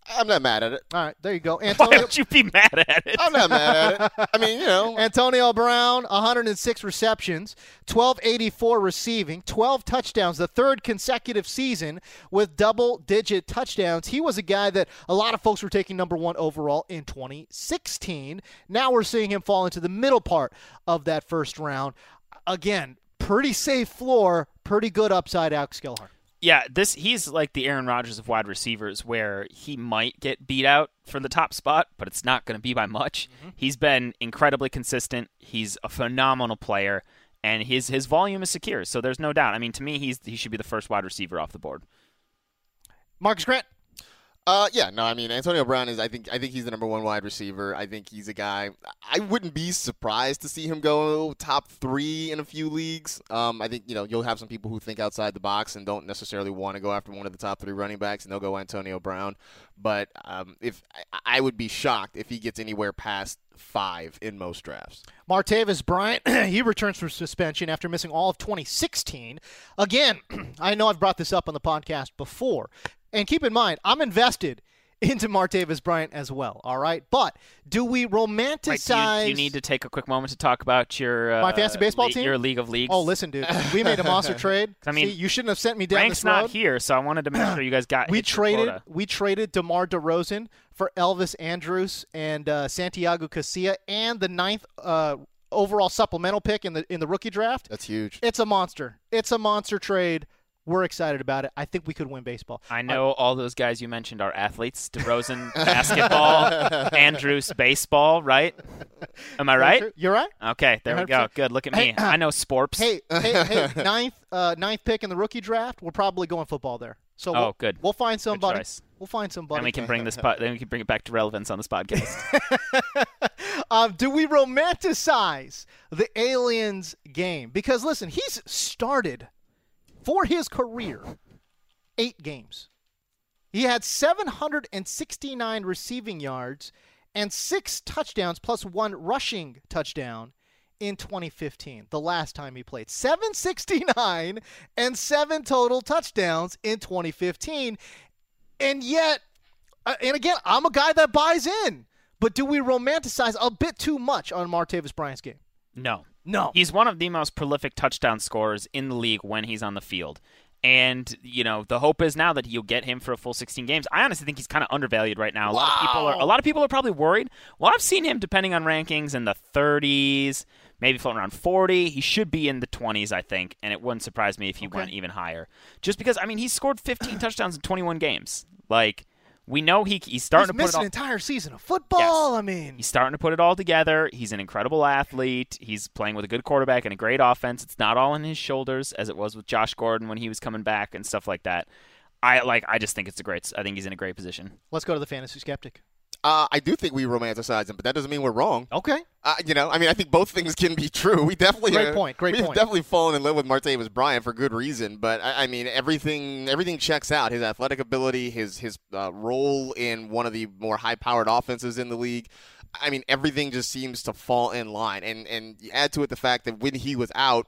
I'm not mad at it. All right, there you go. Antonio, Why Antonio would you be mad at it? I'm not mad at it. I mean, you know, Antonio Brown, 106 receptions, 1284 receiving, 12 touchdowns, the third consecutive season with double digit touchdowns. He was a guy that a lot of folks were taking number one overall in 2016. Now we're seeing him fall into the middle part of that first round. Again, pretty safe floor, pretty good upside, Alex Gelhar. Yeah, this he's like the Aaron Rodgers of wide receivers, where he might get beat out for the top spot, but it's not going to be by much. Mm-hmm. He's been incredibly consistent. He's a phenomenal player, and his his volume is secure. So there's no doubt. I mean, to me, he's he should be the first wide receiver off the board. Marcus Grant. Uh, yeah, no, I mean Antonio Brown is. I think I think he's the number one wide receiver. I think he's a guy. I wouldn't be surprised to see him go top three in a few leagues. Um, I think you know you'll have some people who think outside the box and don't necessarily want to go after one of the top three running backs, and they'll go Antonio Brown. But um, if I, I would be shocked if he gets anywhere past five in most drafts. Martavis Bryant, he returns from suspension after missing all of 2016. Again, I know I've brought this up on the podcast before. And keep in mind, I'm invested into Martavis Bryant as well, all right? But do we romanticize Right, do, you, do you need to take a quick moment to talk about your uh, My fantasy baseball le- team? Your league of leagues. Oh, listen, dude. We made a monster trade. I mean, See, you shouldn't have sent me down Frank's this road. not here, so I wanted to make sure you guys got. we traded quota. we traded DeMar DeRozan for Elvis Andrus and uh, Santiago Casilla and the ninth uh, overall supplemental pick in the in the rookie draft. That's huge. It's a monster. It's a monster trade. We're excited about it. I think we could win baseball. I know all those guys you mentioned are athletes. DeRozan basketball, Andrus baseball, right? Am I right? You're right. Okay, there we go. Good. Look at Hey, me. I know sports. Hey, hey, hey! ninth, uh, ninth pick in the rookie draft. We're probably going football there. So Oh, we'll, good. We'll find somebody. We'll find somebody. and we can bring this. Po- then we can bring it back to relevance on this podcast. um, do we romanticize the aliens game? Because listen, he's started for his career eight games. He had 769 receiving yards and six touchdowns plus one rushing touchdown in 2015, the last time he played. 769 and seven total touchdowns in 2015. And yet, uh, and again, I'm a guy that buys in. But do we romanticize a bit too much on Martavis Bryant's game? no, No. he's one of the most prolific touchdown scorers in the league when he's on the field. And you know the hope is now that you'll get him for a full 16 games. I honestly think he's kind of undervalued right now. A lot of people are a lot of people are probably worried. Well, I've seen him depending on rankings in the 30s, maybe floating around 40. He should be in the 20s, I think, and it wouldn't surprise me if he went even higher. Just because I mean he scored 15 touchdowns in 21 games. Like we know he he's starting He's to put missed an entire season of football. Yes. I mean, He's starting to put it all together. He's an incredible athlete. He's playing with a good quarterback and a great offense. It's not all on his shoulders as it was with Josh Gordon when he was coming back and stuff like that. I like. I just think it's a great. I think he's in a great position. let's go to the fantasy skeptic. Uh, I do think we romanticize him, but that doesn't mean we're wrong. Okay. Uh, you know, I mean, I think both things can be true. We definitely Great uh, point, great we've point. definitely fallen in love with Martavis Bryant for good reason. But I, I mean, everything everything checks out. His athletic ability, his his uh, role in one of the more high powered offenses in the league. I mean, everything just seems to fall in line. And and you add to it the fact that when he was out,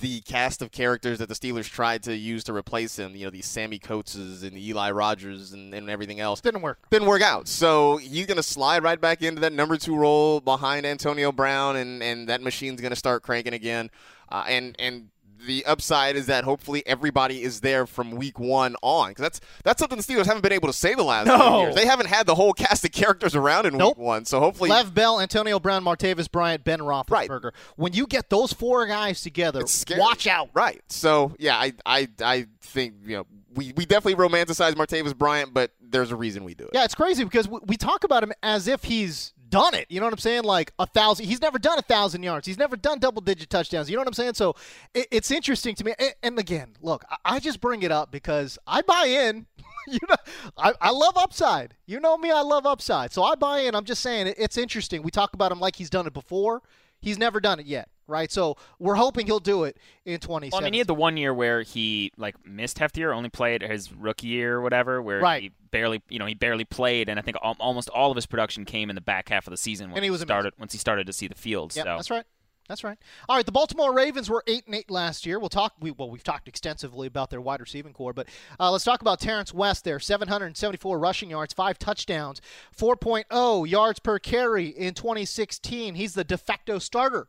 the cast of characters that the Steelers tried to use to replace him, you know, these Sammie Coateses and Eli Rogers and, and everything else, Didn't work. didn't work out. So he's going to slide right back into that number two role behind Antonio Brown, and, and that machine's going to start cranking again. Uh, and and the upside is that hopefully everybody is there from week one on, because that's that's something the Steelers haven't been able to say the last few No. years. They haven't had the whole cast of characters around in Nope. week one. So hopefully, Lev Bell, Antonio Brown, Martavis Bryant, Ben Roethlisberger. When you get those four guys together, watch out. Right. So yeah, I I I think you know we, we definitely romanticize Martavis Bryant, but there's a reason we do it. Yeah, it's crazy because we, we talk about him as if he's done it. You know what I'm saying? Like a thousand. He's never done a thousand yards. He's never done double digit touchdowns. You know what I'm saying? So it, it's interesting to me. And, again, look, I, I just bring it up because I buy in. you know, I, I love upside. You know me, I love upside. So I buy in. I'm just saying it, it's interesting. We talk about him like he's done it before. He's never done it yet, right? So we're hoping he'll do it in 2017. Well, I mean, he had the one year where he like missed half the year, only played his rookie year or whatever, where Right. he barely, you know, he barely played, and I think al- almost all of his production came in the back half of the season when And he was started once he started to see the field. Yeah, so that's right. That's right. All right, the Baltimore Ravens were eight and eight last year. We'll talk. We, well, we've talked extensively about their wide receiving core, but uh, let's talk about Terrance West. There, 774 rushing yards, five touchdowns, 4.0 yards per carry in 2016. He's the de facto starter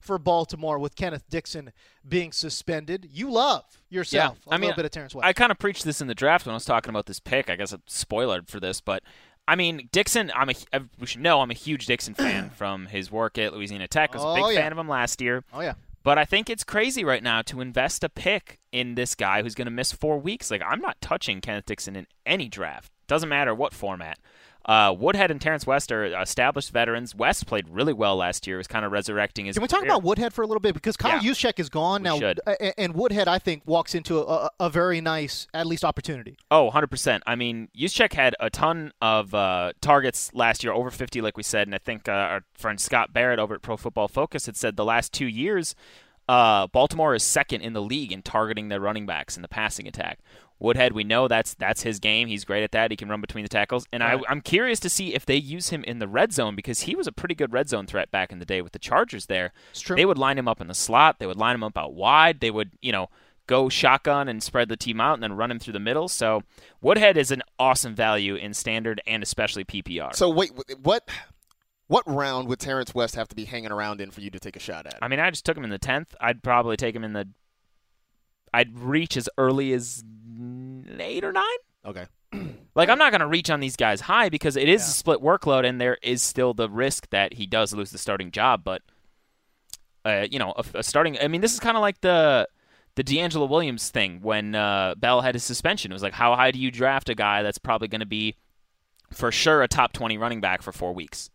for Baltimore with Kenneth Dixon being suspended. You love yourself a I mean, little bit of Terrance West. I kind of preached this in the draft when I was talking about this pick. I guess a spoiler for this, but I mean Dixon. I'm a uh, we should know I'm a huge Dixon fan from his work at Louisiana Tech. I was a big Oh, yeah. fan of him last year. oh yeah. But I think it's crazy right now to invest a pick in this guy who's going to miss four weeks. Like I'm not touching Kenneth Dixon in any draft. Doesn't matter what format. Uh, Woodhead and Terrance West are established veterans. West played really well last year. Was kind of resurrecting his. Can we talk career. about Woodhead for a little bit because Kyle Yeah. Juszczyk is gone We now, should. and Woodhead I think walks into a, a, very nice at least opportunity. Oh, 100%. I mean, Juszczyk had a ton of uh, targets last year, over 50, like we said. And I think uh, our friend Scott Barrett over at Pro Football Focus had said the last two years, uh, Baltimore is second in the league in targeting their running backs in the passing attack. Woodhead, we know that's that's his game. He's great at that. He can run between the tackles. And Right. I, I'm curious to see if they use him in the red zone because he was a pretty good red zone threat back in the day with the Chargers there. They would line him up in the slot. They would line him up out wide. They would, you know, go shotgun and spread the team out and then run him through the middle. So Woodhead is an awesome value in standard and especially PPR. So wait, what what round would Terrance West have to be hanging around in for you to take a shot at? I mean, I just took him in the tenth. I'd probably take him in the. I'd reach as early as eight or nine. Okay. Like I'm not going to reach on these guys high because it is a split workload, and there is still the risk that he does lose the starting job. But uh, you know, a, a starting. I mean, this is kind of like the the DeAngelo Williams thing when uh, Bell had his suspension. It was like, how high do you draft a guy that's probably going to be for sure a top twenty running back for four weeks?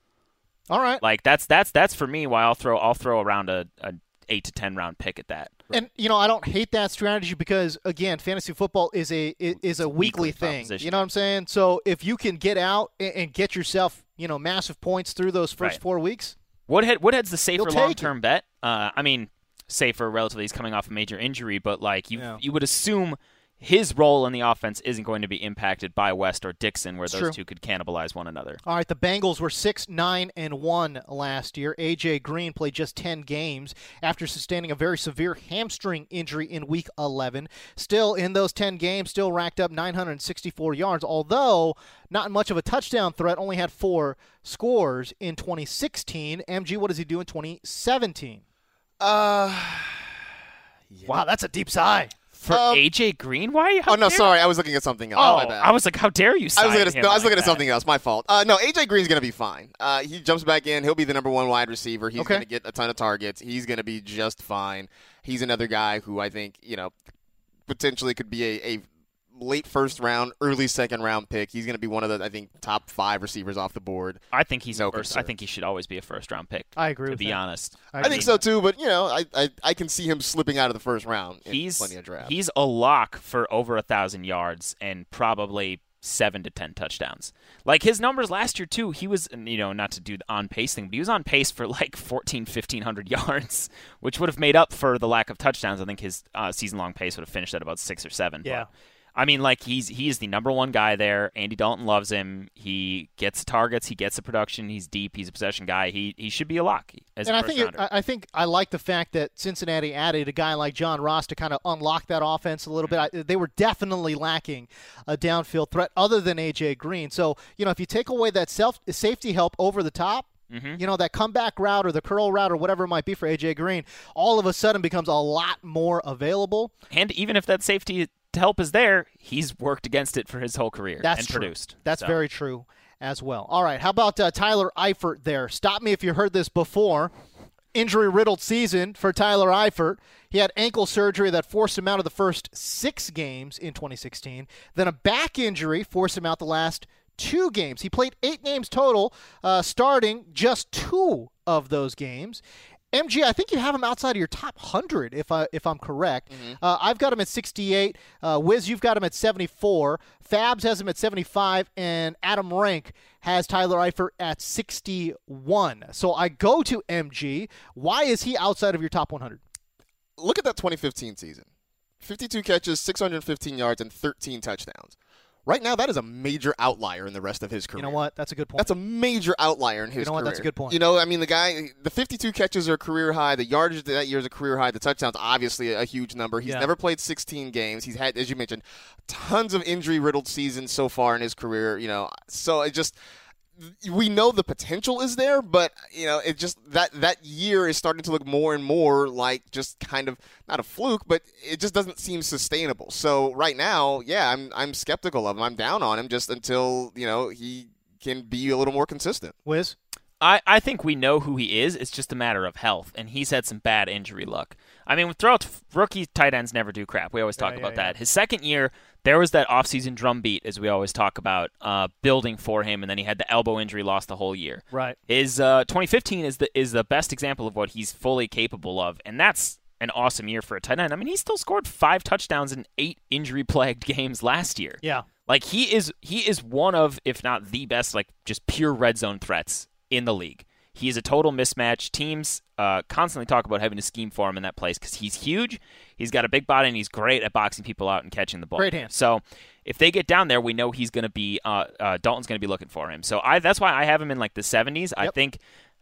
All right. Like that's that's that's for me why I'll throw I'll throw around a, a eight to ten round pick at that. And you know, I don't hate that strategy because again, fantasy football is a is a weekly, weekly thing. You know what I'm saying? So if you can get out and, and get yourself, you know, massive points through those first Right. four weeks, Woodhead Woodhead's the safer long term bet. Uh, I mean, safer relatively. He's coming off a major injury, but like you, Yeah. you would assume his role in the offense isn't going to be impacted by West or Dixon, where It's those true. two could cannibalize one another. All right, the Bengals were 6 9 and 1 last year. AJ Green played just 10 games after sustaining a very severe hamstring injury in week 11. Still in those 10 games, still racked up 964 yards, although not much of a touchdown threat, only had 4 scores in 2016. MG, what does he do in 2017? Uh, Wow, that's a deep sigh. For Um, AJ Green, why? oh no, sorry, I was looking at something else. Oh, My bad. I was like, how dare you? I was looking at, no, I was like looking at something else. My fault. Uh, no, AJ Green's going to be fine. Uh, he jumps back in. He'll be the number one wide receiver. He's Okay. going to get a ton of targets. He's going to be just fine. He's another guy who I think you know potentially could be a, a late first round, early second round pick. He's going to be one of the I think top five receivers off the board. I think he's No first. I think he should always be a first round pick. I agree To with be that. honest, I think so too, but you know, I, I I can see him slipping out of the first round. In he's plenty of drafts. he's a lock for over a thousand yards and probably seven to ten touchdowns. Like his numbers last year too, he was you know not to do the on pace thing, but he was on pace for like 14, 1500 yards, which would have made up for the lack of touchdowns. I think his uh, season long pace would have finished at about six or seven. but- Yeah. I mean, like he's he is the number one guy there. Andy Dalton loves him. He gets targets. He gets the production. He's deep. He's a possession guy. He he should be a lock as and a I think it. I I think I like the fact that Cincinnati added a guy like John Ross to kind of unlock that offense a little bit. I, they were definitely lacking a downfield threat other than AJ Green. So you know, if you take away that self safety help over the top. Mm-hmm. You know that comeback route or the curl route or whatever it might be for AJ Green, all of a sudden becomes a lot more available. And even if that safety help is there, he's worked against it for his whole career That's and true. produced. That's So, very true as well. All right, how about uh, Tyler Eifert there? Stop me if you heard this before. Injury riddled season for Tyler Eifert. He had ankle surgery that forced him out of the first six games in 2016. Then a back injury forced him out the last two games. He played eight games total, uh, starting just two of those games. MG, I think you have him outside of your top hundred, if I if I'm correct. Uh, I've got him at 68. Uh, Wiz, you've got him at 74. Fabs has him at 75, and Adam Rank has Tyler Eifert at 61. So I go to MG. Why is he outside of your top 100? Look at that 2015 season. 52 catches, 615 yards, and 13 touchdowns. Right now, that is a major outlier in the rest of his career. You know what? That's a good point. That's a major outlier in his career. You know what? career. That's a good point. You know, I mean, the guy, the 52 catches are a career high. The yardage that year is a career high. The touchdowns, obviously, a huge number. He's Yeah. never played 16 games. He's had, as you mentioned, tons of injury riddled seasons so far in his career. You know, so it just. We know the potential is there, but you know it just that that year is starting to look more and more like just kind of not a fluke, but it just doesn't seem sustainable. So right now, yeah, I'm I'm skeptical of him. I'm down on him just until you know he can be a little more consistent. Wiz? I, I think we know who he is. It's just a matter of health, and he's had some bad injury luck. I mean, throughout rookie tight ends never do crap. We always talk Yeah, about yeah, that. His second year, there was that offseason drumbeat, as we always talk about, uh, building for him, and then he had the elbow injury, lost the whole year. Right. His uh, 2015 is the is the best example of what he's fully capable of, and that's an awesome year for a tight end. I mean, he still scored five touchdowns in eight injury plagued games last year. Yeah. Like he is he is one of, if not the best, like just pure red zone threats in the league. He is a total mismatch. Teams uh, constantly talk about having to scheme for him in that place because he's huge. He's got a big body and he's great at boxing people out and catching the ball. Great hands. So if they get down there, we know he's going to be uh, uh, Dalton's going to be looking for him. So I that's why I have him in like the 70s. I think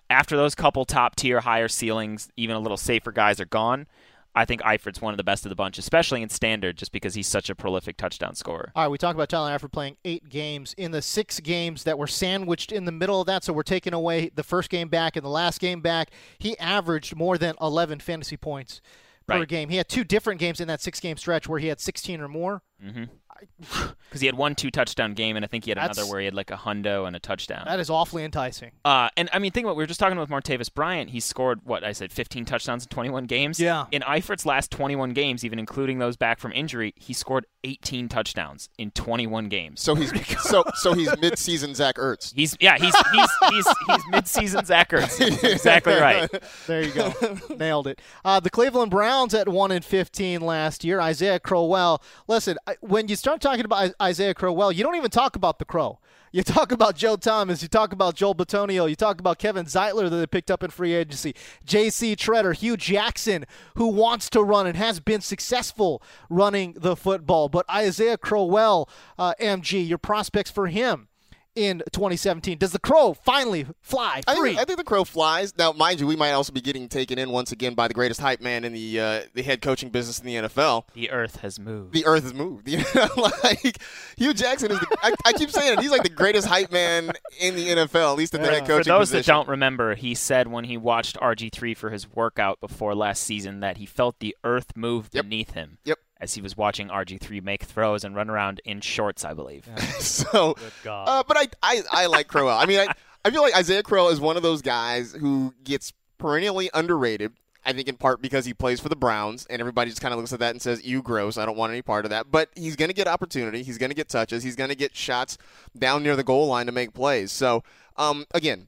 after those couple top tier, higher ceilings, even a little safer guys are gone. I think Eifert's one of the best of the bunch, especially in standard, just because he's such a prolific touchdown scorer. All right, we talked about Tyler Eifert playing eight games in the six games that were sandwiched in the middle of that. So we're taking away the first game back and the last game back. He averaged more than 11 fantasy points per Right. game. He had two different games in that six game stretch where he had 16 or more. Mm-hmm. because he had one two touchdown game, and I think he had That's- another where he had like a hundo and a touchdown. That is awfully enticing. Uh, and I mean, think about we were just talking with Martavis Bryant. He scored what I said, 15 touchdowns in 21 games. Yeah. In Eifert's last 21 games, even including those back from injury, he scored 18 touchdowns in 21 games. So he's so so he's mid-season Zach Ertz. He's yeah, he's he's he's he's mid-season Zach Ertz. exactly right. There you go. Nailed it. Uh, the Cleveland Browns at 1 and 15 last year. Isaiah Crowell. Listen, when you start talking about Isaiah Crowell, you don't even talk about the Crow. You talk about Joe Thomas. You talk about Joel Bitonio. You talk about Kevin Zeitler that they picked up in free agency. J.C. Tretter, Hue Jackson, who wants to run and has been successful running the football. But Isaiah Crowell, uh, MG, your prospects for him in 2017. Does the Crow finally fly I think, I think the crow flies. Now, mind you, we might also be getting taken in once again by the greatest hype man in the uh, the head coaching business in the NFL. The earth has moved. The earth has moved. You know, like Hue Jackson is. The, I, I keep saying it. He's like the greatest hype man in the NFL, at least in the head coaching. For those position. that don't remember, he said when he watched RG3 for his workout before last season that he felt the earth move Yep. beneath him. Yep. As he was watching RG3 make throws and run around in shorts, I believe. so, God. uh, but I, I, I like Crowell. I mean, I, I feel like Isaiah Crowell is one of those guys who gets perennially underrated. I think in part because he plays for the Browns, and everybody just kind of looks at that and says, "You gross. I don't want any part of that." But he's going to get opportunity. He's going to get touches. He's going to get shots down near the goal line to make plays. So, um, again,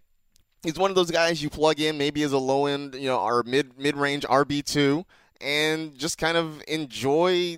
he's one of those guys you plug in maybe as a low end, you know, or mid mid range RB two, and just kind of enjoy.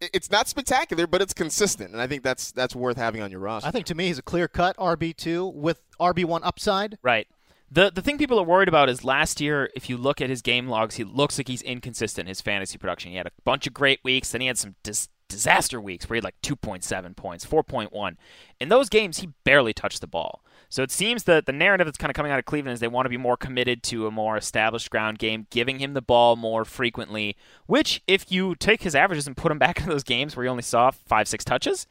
It's not spectacular, but it's consistent, and I think that's that's worth having on your roster. I think to me he's a clear cut RB two with RB one upside. Right. The the thing people are worried about is last year, if you look at his game logs, he looks like he's inconsistent in his fantasy production. He had a bunch of great weeks, then he had some dis- disaster weeks where he had like 2.7 points, 4.1. In those games, he barely touched the ball. So it seems that the narrative that's kind of coming out of Cleveland is they want to be more committed to a more established ground game, giving him the ball more frequently, which, if you take his averages and put him back into those games where he only saw five, six touches,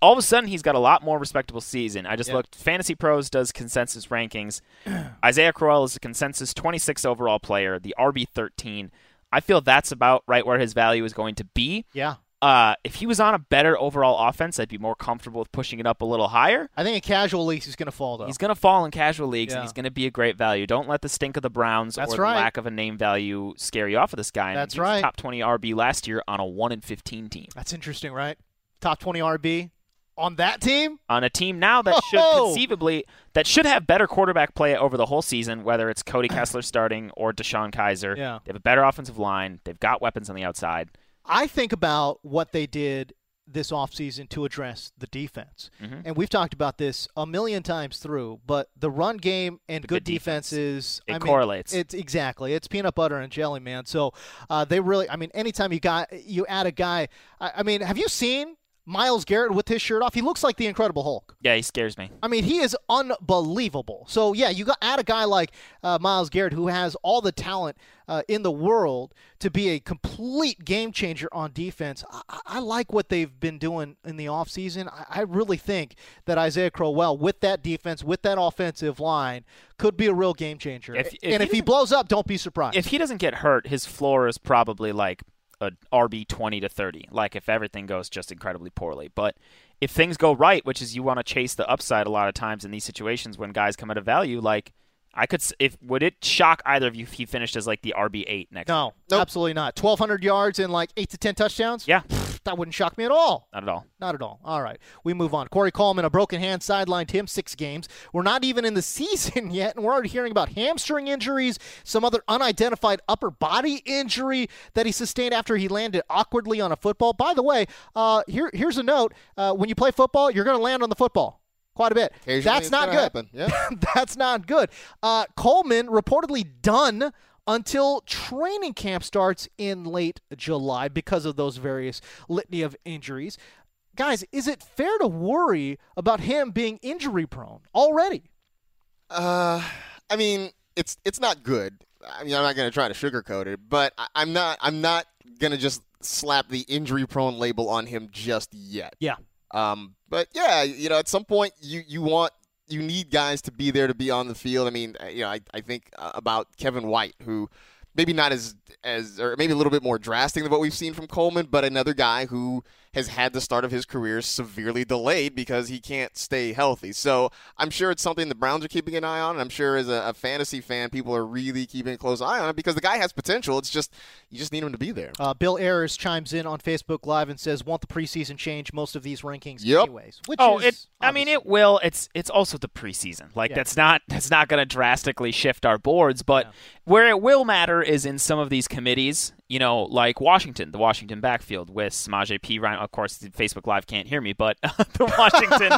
all of a sudden he's got a lot more respectable season. I just Yeah. looked. Fantasy Pros does consensus rankings. Isaiah Crowell is a consensus 26 overall player, the RB 13. I feel that's about right where his value is going to be. Yeah. Uh, if he was on a better overall offense, I'd be more comfortable with pushing it up a little higher. I think in casual leagues he's going to fall though. He's going to fall in casual leagues, and he's going to be a great value. Don't let the stink of the Browns That's or the lack of a name value scare you off of this guy. That's he was right. Top 20 RB last year on a one and 15 team. That's interesting, right? Top 20 RB on that team? on a team now that should conceivably that should have better quarterback play over the whole season, whether it's Cody Kessler starting or DeShone Kizer. Yeah. They have a better offensive line. They've got weapons on the outside. I think about what they did this offseason to address the defense. Mhm. And we've talked about this a million times through, but the run game and The good, good defense. defenses It I mean, correlates. It's exactly. It's peanut butter and jelly, man. So uh, they really I mean anytime you got you add a guy I, I mean, have you seen Myles Garrett with his shirt off? He looks like the Incredible Hulk. Yeah, he scares me. I mean, he is unbelievable. So yeah, you got add a guy like uh, Myles Garrett who has all the talent uh, in the world to be a complete game changer on defense. I, I- like what they've been doing in the offseason. I, I really think that Isaiah Crowell, with that defense, with that offensive line, could be a real game changer. If- if and he if he blows up, don't be surprised. If he doesn't get hurt, his floor is probably like a RB 20 to 30. Like if everything goes just incredibly poorly. But if things go right, which is you want to chase the upside a lot of times in these situations when guys come at a value, like I could, s- if would it shock either of you if he finished as like the RB 8 next? no, absolutely not. 1,200 yards and like eight to ten touchdowns. Yeah, that wouldn't shock me at all. not at all. Not at all. All right, we move on. Corey Coleman, a broken hand, sidelined him six games. We're not even in the season yet, and we're already hearing about hamstring injuries, some other unidentified upper body injury that he sustained after he landed awkwardly on a football. By the way, uh, here here's a note: uh, when you play football, you're going to land on the football. Quite a bit. That's it's not gonna good. yeah. That's not good. Uh, Coleman reportedly done until training camp starts in late July because of those various litany of injuries. Guys, is it fair to worry about him being injury prone already? Uh, I mean, it's it's not good. I mean, I'm not going to try to sugarcoat it, but I, I'm not I'm not going to just slap the injury prone label on him just yet. Yeah. Um, but yeah, you know, at some point you you want you need guys to be there to be on the field. I mean, uh, you know, I I think uh, about Kevin White who. Maybe not as as or maybe a little bit more drastic than what we've seen from Coleman, but another guy who has had the start of his career severely delayed because he can't stay healthy. So I'm sure it's something the Browns are keeping an eye on. And I'm sure as a, a fantasy fan, people are really keeping a close eye on it because the guy has potential. It's just you just need him to be there. Uh, Bill Ayers chimes in on Facebook Live and says, "Want the preseason change most of these rankings, Yep. anyways." Which oh, is it. I mean, it will. It's it's also the preseason. Like Yeah. that's not that's not going to drastically shift our boards, but where it will matter is in some of these committees. You know, like Washington, the Washington backfield with Samaje Perine. Of course, Facebook Live can't hear me, but the Washington,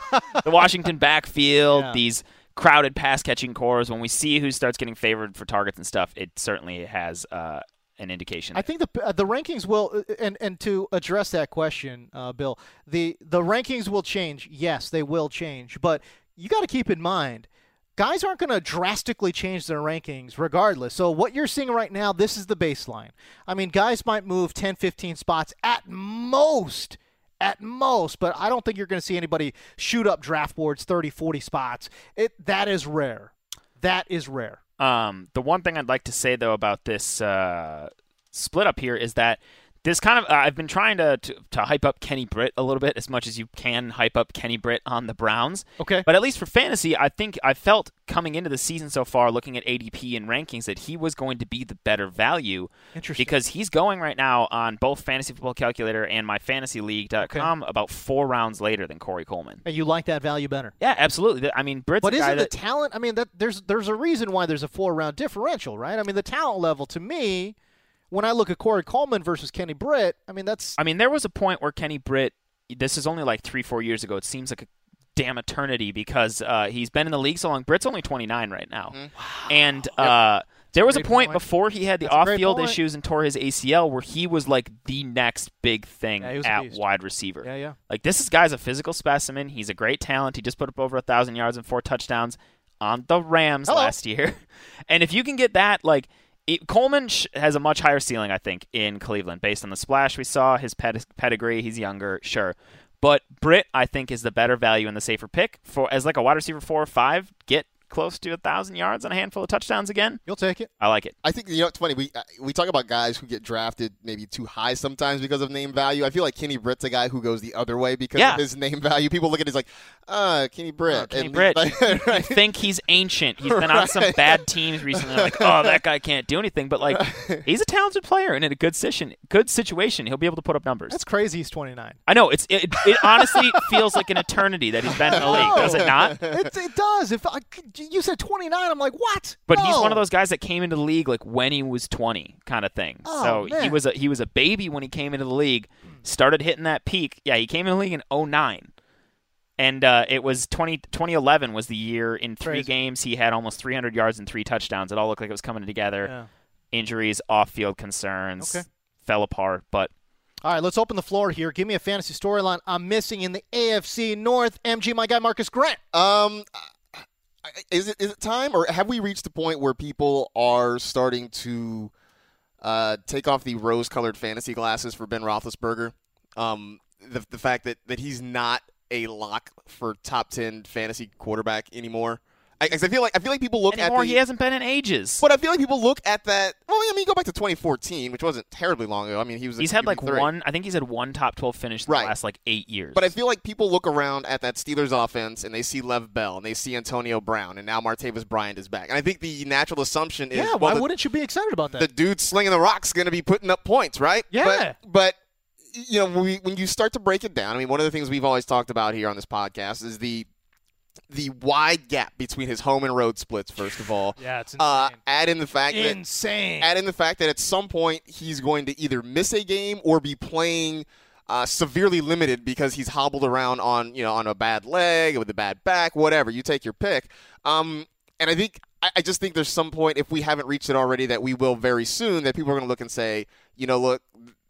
the Washington backfield, Yeah. these crowded pass catching cores. When we see who starts getting favored for targets and stuff, it certainly has uh, an indication. I think the uh, the rankings will, and and to address that question, uh, Bill, the the rankings will change. Yes, they will change, but you got to keep in mind, guys aren't going to drastically change their rankings regardless. So what you're seeing right now, this is the baseline. I mean, guys might move 10, 15 spots at most. At most, but I don't think you're going to see anybody shoot up draft boards 30, 40 spots. It that is rare. That is rare. Um, the one thing I'd like to say though about this uh, split up here is that this kind of uh, I've been trying to, to to hype up Kenny Britt a little bit as much as you can hype up Kenny Britt on the Browns. Okay. But at least for fantasy, I think I felt coming into the season so far, looking at ADP and rankings, that he was going to be the better value. Interesting. Because he's going right now on both Fantasy Football Calculator and MyFantasyLeague.com about four rounds later than Corey Coleman. And you like that value better. Yeah, absolutely. I mean, Britt's But a isn't the talent? I mean, that there's there's a reason why there's a four round differential, right? I mean, the talent level to me, when I look at Corey Coleman versus Kenny Britt, I mean that's I mean, there was a point where Kenny Britt. This is only like three, four years ago. It seems like a damn eternity because uh, he's been in the league so long. Britt's only 29 right now, and uh, there was a point point. before he had the That's off-field issues and tore his ACL, where he was like the next big thing Yeah, he was a at wide receiver. yeah, yeah. Like this is guy's a physical specimen. He's a great talent. He just put up over a thousand yards and four touchdowns on the Rams Hello. last year. and if you can get that, like it, Coleman sh- has a much higher ceiling, I think, in Cleveland based on the splash we saw, his ped- pedigree. He's younger, sure. But Britt, I think, is the better value and the safer pick for as like a wide receiver four or five. Get close to a thousand yards and a handful of touchdowns again. You'll take it. I like it. I think you know it's funny. We uh, we talk about guys who get drafted maybe too high sometimes because of name value. I feel like Kenny Britt's a guy who goes the other way because Yeah. of his name value. People look at it as like, ah, Kenny Britt. Oh, Kenny And- Britt. like, You think he's ancient. He's been on some bad teams recently. Like, oh, that guy can't do anything. But like, he's a talented player and in a good situation. Good situation, he'll be able to put up numbers. That's crazy. He's 29. I know it's it, it honestly feels like an eternity that he's been in the league, does it not? it, it does. If I, you said 29, I'm like, what? But he's one of those guys that came into the league like when he was 20, kind of thing. Oh, so he was a he was a baby when he came into the league. Started hitting that peak. Yeah, he came in the league in 09. And uh, it was 20, 2011 was the year in three Crazy. games he had almost 300 yards and three touchdowns. It all looked like it was coming together. Yeah. Injuries, off-field concerns, Okay. fell apart. But All right, let's open the floor here. Give me a fantasy storyline I'm missing in the AFC North. MG, my guy Marcus Grant. Um, I- is it is it time, or have we reached the point where people are starting to uh, take off the rose-colored fantasy glasses for Ben Roethlisberger? Um, the the fact that that he's not a lock for top ten fantasy quarterback anymore. I, 'cause I feel like I feel like people look anymore, at the, he hasn't been in ages. but I feel like people look at that. Well, I mean, go back to 2014, which wasn't terribly long ago. I mean, he was. a He's had like QB3. one. I think he's had one top 12 finish Right. the last like eight years. But I feel like people look around at that Steelers offense and they see Lev Bell and they see Antonio Brown and now Martavis Bryant is back. And I think the natural assumption is Yeah, well, why the, wouldn't you be excited about that? the dude slinging the rock's going to be putting up points, right? Yeah. But, but you know, when, we, when you start to break it down, I mean, one of the things we've always talked about here on this podcast is the the wide gap between his home and road splits. First of all, yeah, it's uh, add in the fact that insane. add in the fact that at some point he's going to either miss a game or be playing uh, severely limited because he's hobbled around on you know on a bad leg with a bad back, whatever. You take your pick. Um, and I think I, I just think there's some point if we haven't reached it already that we will very soon that people are going to look and say, you know, look.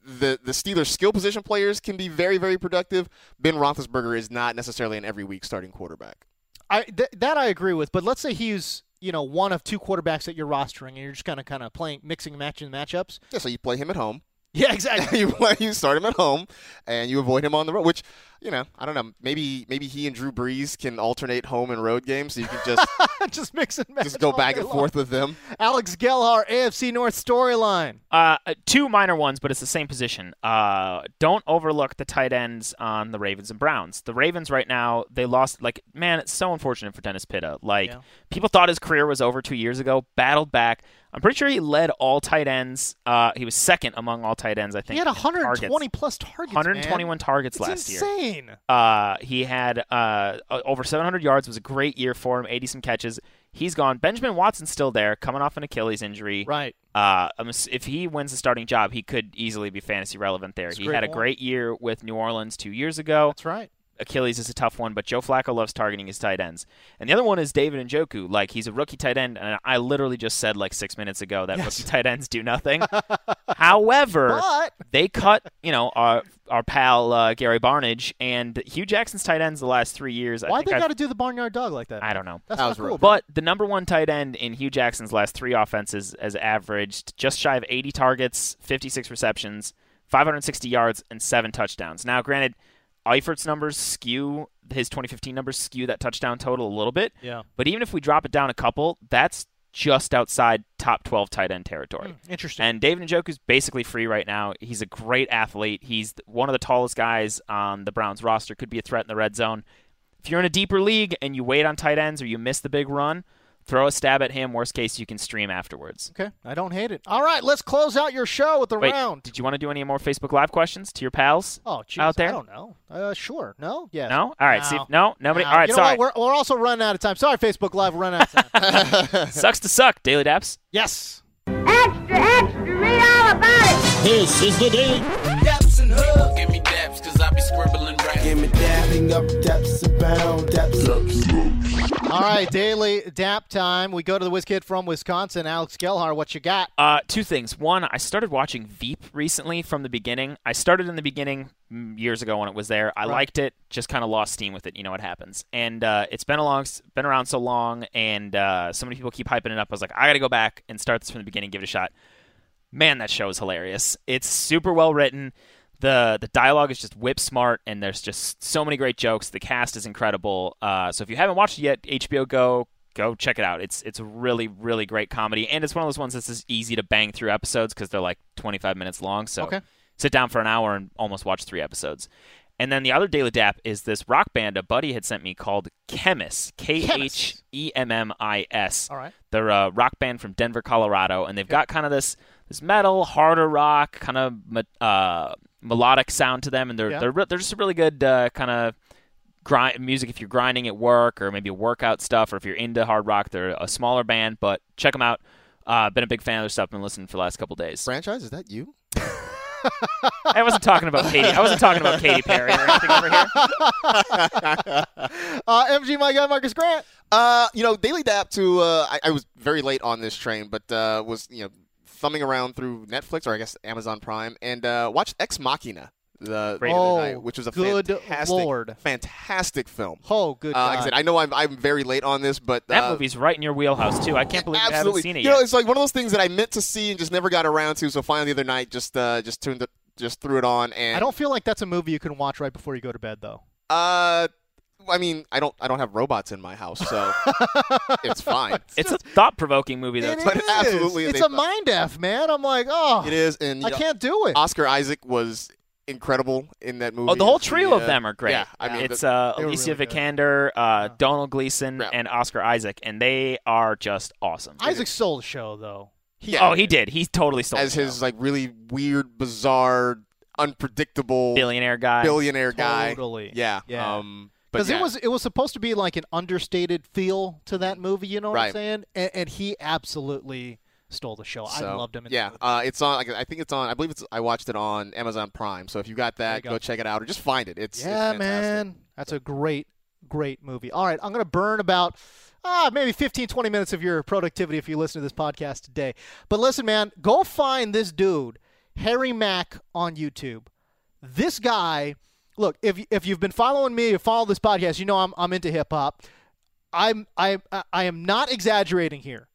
The the Steelers skill position players can be very very productive. Ben Roethlisberger is not necessarily an every week starting quarterback. I th- that I agree with, but let's say he's you know one of two quarterbacks that you're rostering, and you're just kind of kind of playing mixing matching matchups. Yeah, so you play him at home. Yeah, exactly. you you start him at home, and you avoid him on the road. Which you know, I don't know. Maybe maybe he and Drew Brees can alternate home and road games, so you can just just mix and match. just go back and long. forth with them. Alex Gelhar, AFC North storyline. Uh, two minor ones, but it's the same position. Uh, don't overlook the tight ends on the Ravens and Browns. The Ravens right now, they lost. Like, man, it's so unfortunate for Dennis Pitta. Like, Yeah. people thought his career was over two years ago. Battled back. I'm pretty sure he led all tight ends. Uh, he was second among all tight ends. I think He had 120 targets. plus targets. 121 man. targets last year. insane. Uh, he had uh, over 700 yards. It Was a great year for him. 80 some catches. He's gone. Benjamin Watson's still there, coming off an Achilles injury. Right. Uh, if he wins the starting job, he could easily be fantasy relevant there. That's he had a great year with New Orleans two years ago. That's right. Achilles is a tough one, but Joe Flacco loves targeting his tight ends. And the other one is David Njoku. Like he's a rookie tight end, and I literally just said like six minutes ago that Yes. rookie tight ends do nothing. However, But they cut you know our our pal uh, Gary Barnidge and Hue Jackson's tight ends the last three years. Why they got to do the barnyard dog like that? I don't know. That's That not was cool. rude. But the number one tight end in Hue Jackson's last three offenses has averaged just shy of 80 targets, 56 receptions, 560 yards, and seven touchdowns. Now, granted, Eifert's numbers skew his 2015 numbers skew that touchdown total a little bit. Yeah. But even if we drop it down a couple, that's just outside top 12 tight end territory. Hmm, interesting. And David Njoku's basically free right now. He's a great athlete. He's one of the tallest guys on the Browns roster. Could be a threat in the red zone. If you're in a deeper league and you wait on tight ends or you miss the big run, throw a stab at him. Worst case, you can stream afterwards. okay, I don't hate it. All right, let's close out your show with the Wait, round. did you want to do any more Facebook Live questions to your pals? Oh, geez, out there? I don't know. Uh, sure. No. Yes. No? All right. See, no, nobody. No. All right. You know sorry. what? We're, we're also running out of time. Sorry, Facebook Live. We're running out of time. Sucks to suck. Daily Daps. yes. Extra, extra, read all about it. This is the daily. Give me Dapping up depths abound. Depths. All right, daily DAP time. We go to the whiz kid from Wisconsin, Alex Gelhar. What you got? Uh, two things. One, I started watching Veep recently from the beginning. I started in the beginning years ago when it was there. I Right. liked it, just kind of lost steam with it. You know what happens. And uh, it's been a long, been around so long, and uh, so many people keep hyping it up. I was like, I got to go back and start this from the beginning, give it a shot. Man, that show is hilarious. It's super well written. The the dialogue is just whip smart, and there's just so many great jokes. The cast is incredible. Uh, so if you haven't watched it yet, HBO Go, go check it out. It's it's a really really great comedy, and it's one of those ones that's just easy to bang through episodes because they're like 25 minutes long. So Okay. sit down for an hour and almost watch three episodes. And then the other Daily Dap is this rock band a buddy had sent me called Khemmis, K H E M M I S. All right. They're a rock band from Denver, Colorado, and they've got kind of this this metal, harder rock, kind of uh, melodic sound to them, and they're Yeah. they're re- they're just a really good uh, kind of grind music if you're grinding at work or maybe workout stuff, or if you're into hard rock. They're a smaller band, but check them out. Uh, been a big fan of their stuff. Been listening for the last couple days. Franchise? Is that you? I wasn't talking about Katy. I wasn't talking about Katy Perry or anything over here. Uh, MG, my guy, Marcus Grant. Uh, you know, Daily Dap to uh, I, I was very late on this train, but uh, was you know thumbing around through Netflix or I guess Amazon Prime and uh, watched Ex Machina the, the Oh, night, which was a good fantastic, Lord. fantastic film. Oh, good. Uh, like I said, I know I'm I'm very late on this, but That uh, movie's right in your wheelhouse too. I can't believe you haven't seen it you yet. know, it's like one of those things that I meant to see and just never got around to. So finally, the other night, just uh, just tuned it, just threw it on, and I don't feel like that's a movie you can watch right before you go to bed, though. Uh, I mean, I don't I don't have robots in my house, so it's fine. it's a thought-provoking movie though. It But is. absolutely It's a a mind f, man. I'm like, oh, It is, and I know, can't do it. Oscar Isaac was incredible in that movie. Oh, the whole trio uh, of them are great. Yeah, I mean, it's the- uh, Alicia really. Vikander, uh, Domhnall Gleeson, Yeah. and Oscar Isaac, and they are just awesome. Isaac stole the show, though. yeah, Oh, he did. He totally stole as the his like really weird, bizarre, unpredictable billionaire guy. billionaire guy. Totally. Yeah, Yeah. Um, but Because yeah. it was it was supposed to be like an understated feel to that movie, you know what I'm saying? And, and he absolutely stole the show. I loved him. In Yeah, uh, it's on. Like, I think it's on. I believe it's. I watched it on Amazon Prime. So if you got that, you go. go. check it out or just find it. It's it's yeah, fantastic. man. That's a great, great movie. All right, I'm going to burn about ah, maybe 15, 20 minutes of your productivity if you listen to this podcast today. But listen, man, go find this dude, Harry Mack, on YouTube. This guy, look, if if you've been following me, you follow this podcast, you know I'm I'm into hip hop. I'm I I am not exaggerating here.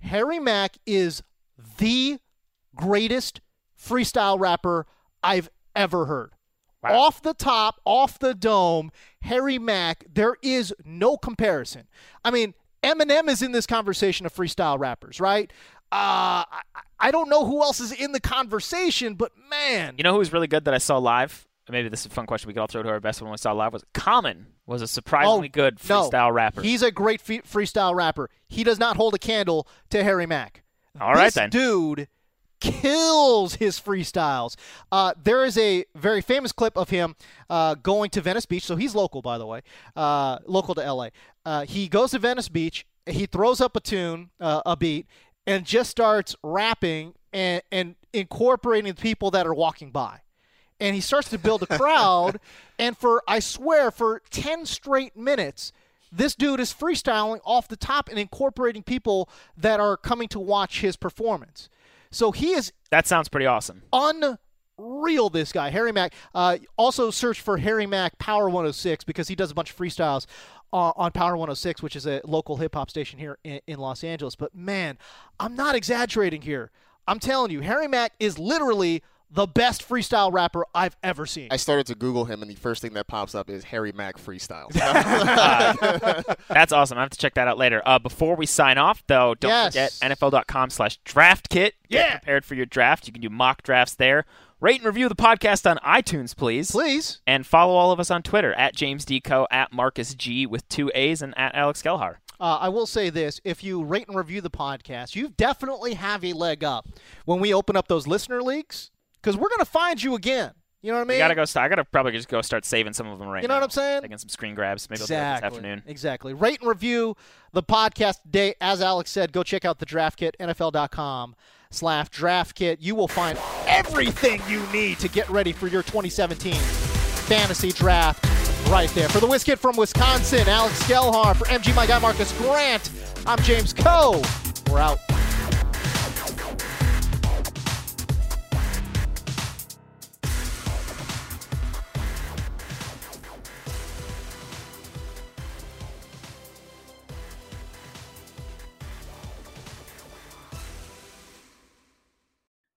Harry Mack is the greatest freestyle rapper I've ever heard. Off the top, off the dome, Harry Mack, there is no comparison. I mean, Eminem is in this conversation of freestyle rappers, right? Uh, I, I don't know who else is in the conversation, but man. You know who's really good that I saw live? Maybe this is a fun question we could all throw to our best one we saw live. Was Common was a surprisingly Oh, good no. freestyle rapper. He's a great freestyle rapper. He does not hold a candle to Harry Mack. All right this then. dude kills his freestyles. Uh, there is a very famous clip of him uh, going to Venice Beach. So he's local, by the way, uh, local to LA. Uh, he goes to Venice Beach. He throws up a tune, uh, a beat, and just starts rapping and, and incorporating the people that are walking by. And he starts to build a crowd. and for, I swear, for 10 straight minutes, this dude is freestyling off the top and incorporating people that are coming to watch his performance. So he is that sounds pretty awesome. unreal, this guy, Harry Mack. Uh, also, search for Harry Mack Power 106 because he does a bunch of freestyles uh, on Power 106, which is a local hip hop station here in, in Los Angeles. But man, I'm not exaggerating here. I'm telling you, Harry Mack is literally the best freestyle rapper I've ever seen. I started to Google him, and the first thing that pops up is Harry Mack freestyle. That's awesome. I have to check that out later. Uh, before we sign off, though, don't Yes. forget NFL.com slash draft kit. Get Yeah. prepared for your draft. You can do mock drafts there. Rate and review the podcast on iTunes, please. Please. And follow all of us on Twitter at James Deco, at Marcus G with two A's, and at Alex Gelhar. Uh, I will say this: if you rate and review the podcast, you definitely have a leg up when we open up those listener leagues because we're going to find you again. You know what I mean? I gotta go. I gotta probably just go start saving some of them right now. You know now. what I'm saying? Taking some screen grabs. Maybe I'll do that this Exactly. afternoon. Exactly. Rate and review the podcast today. As Alex said, go check out the draft kit, NFL.com slash draft kit. You will find everything you need to get ready for your 2017 fantasy draft right there. For the Whiz Kid from Wisconsin, Alex Gelhar. For MG, my guy Marcus Grant, I'm James Koh. We're out.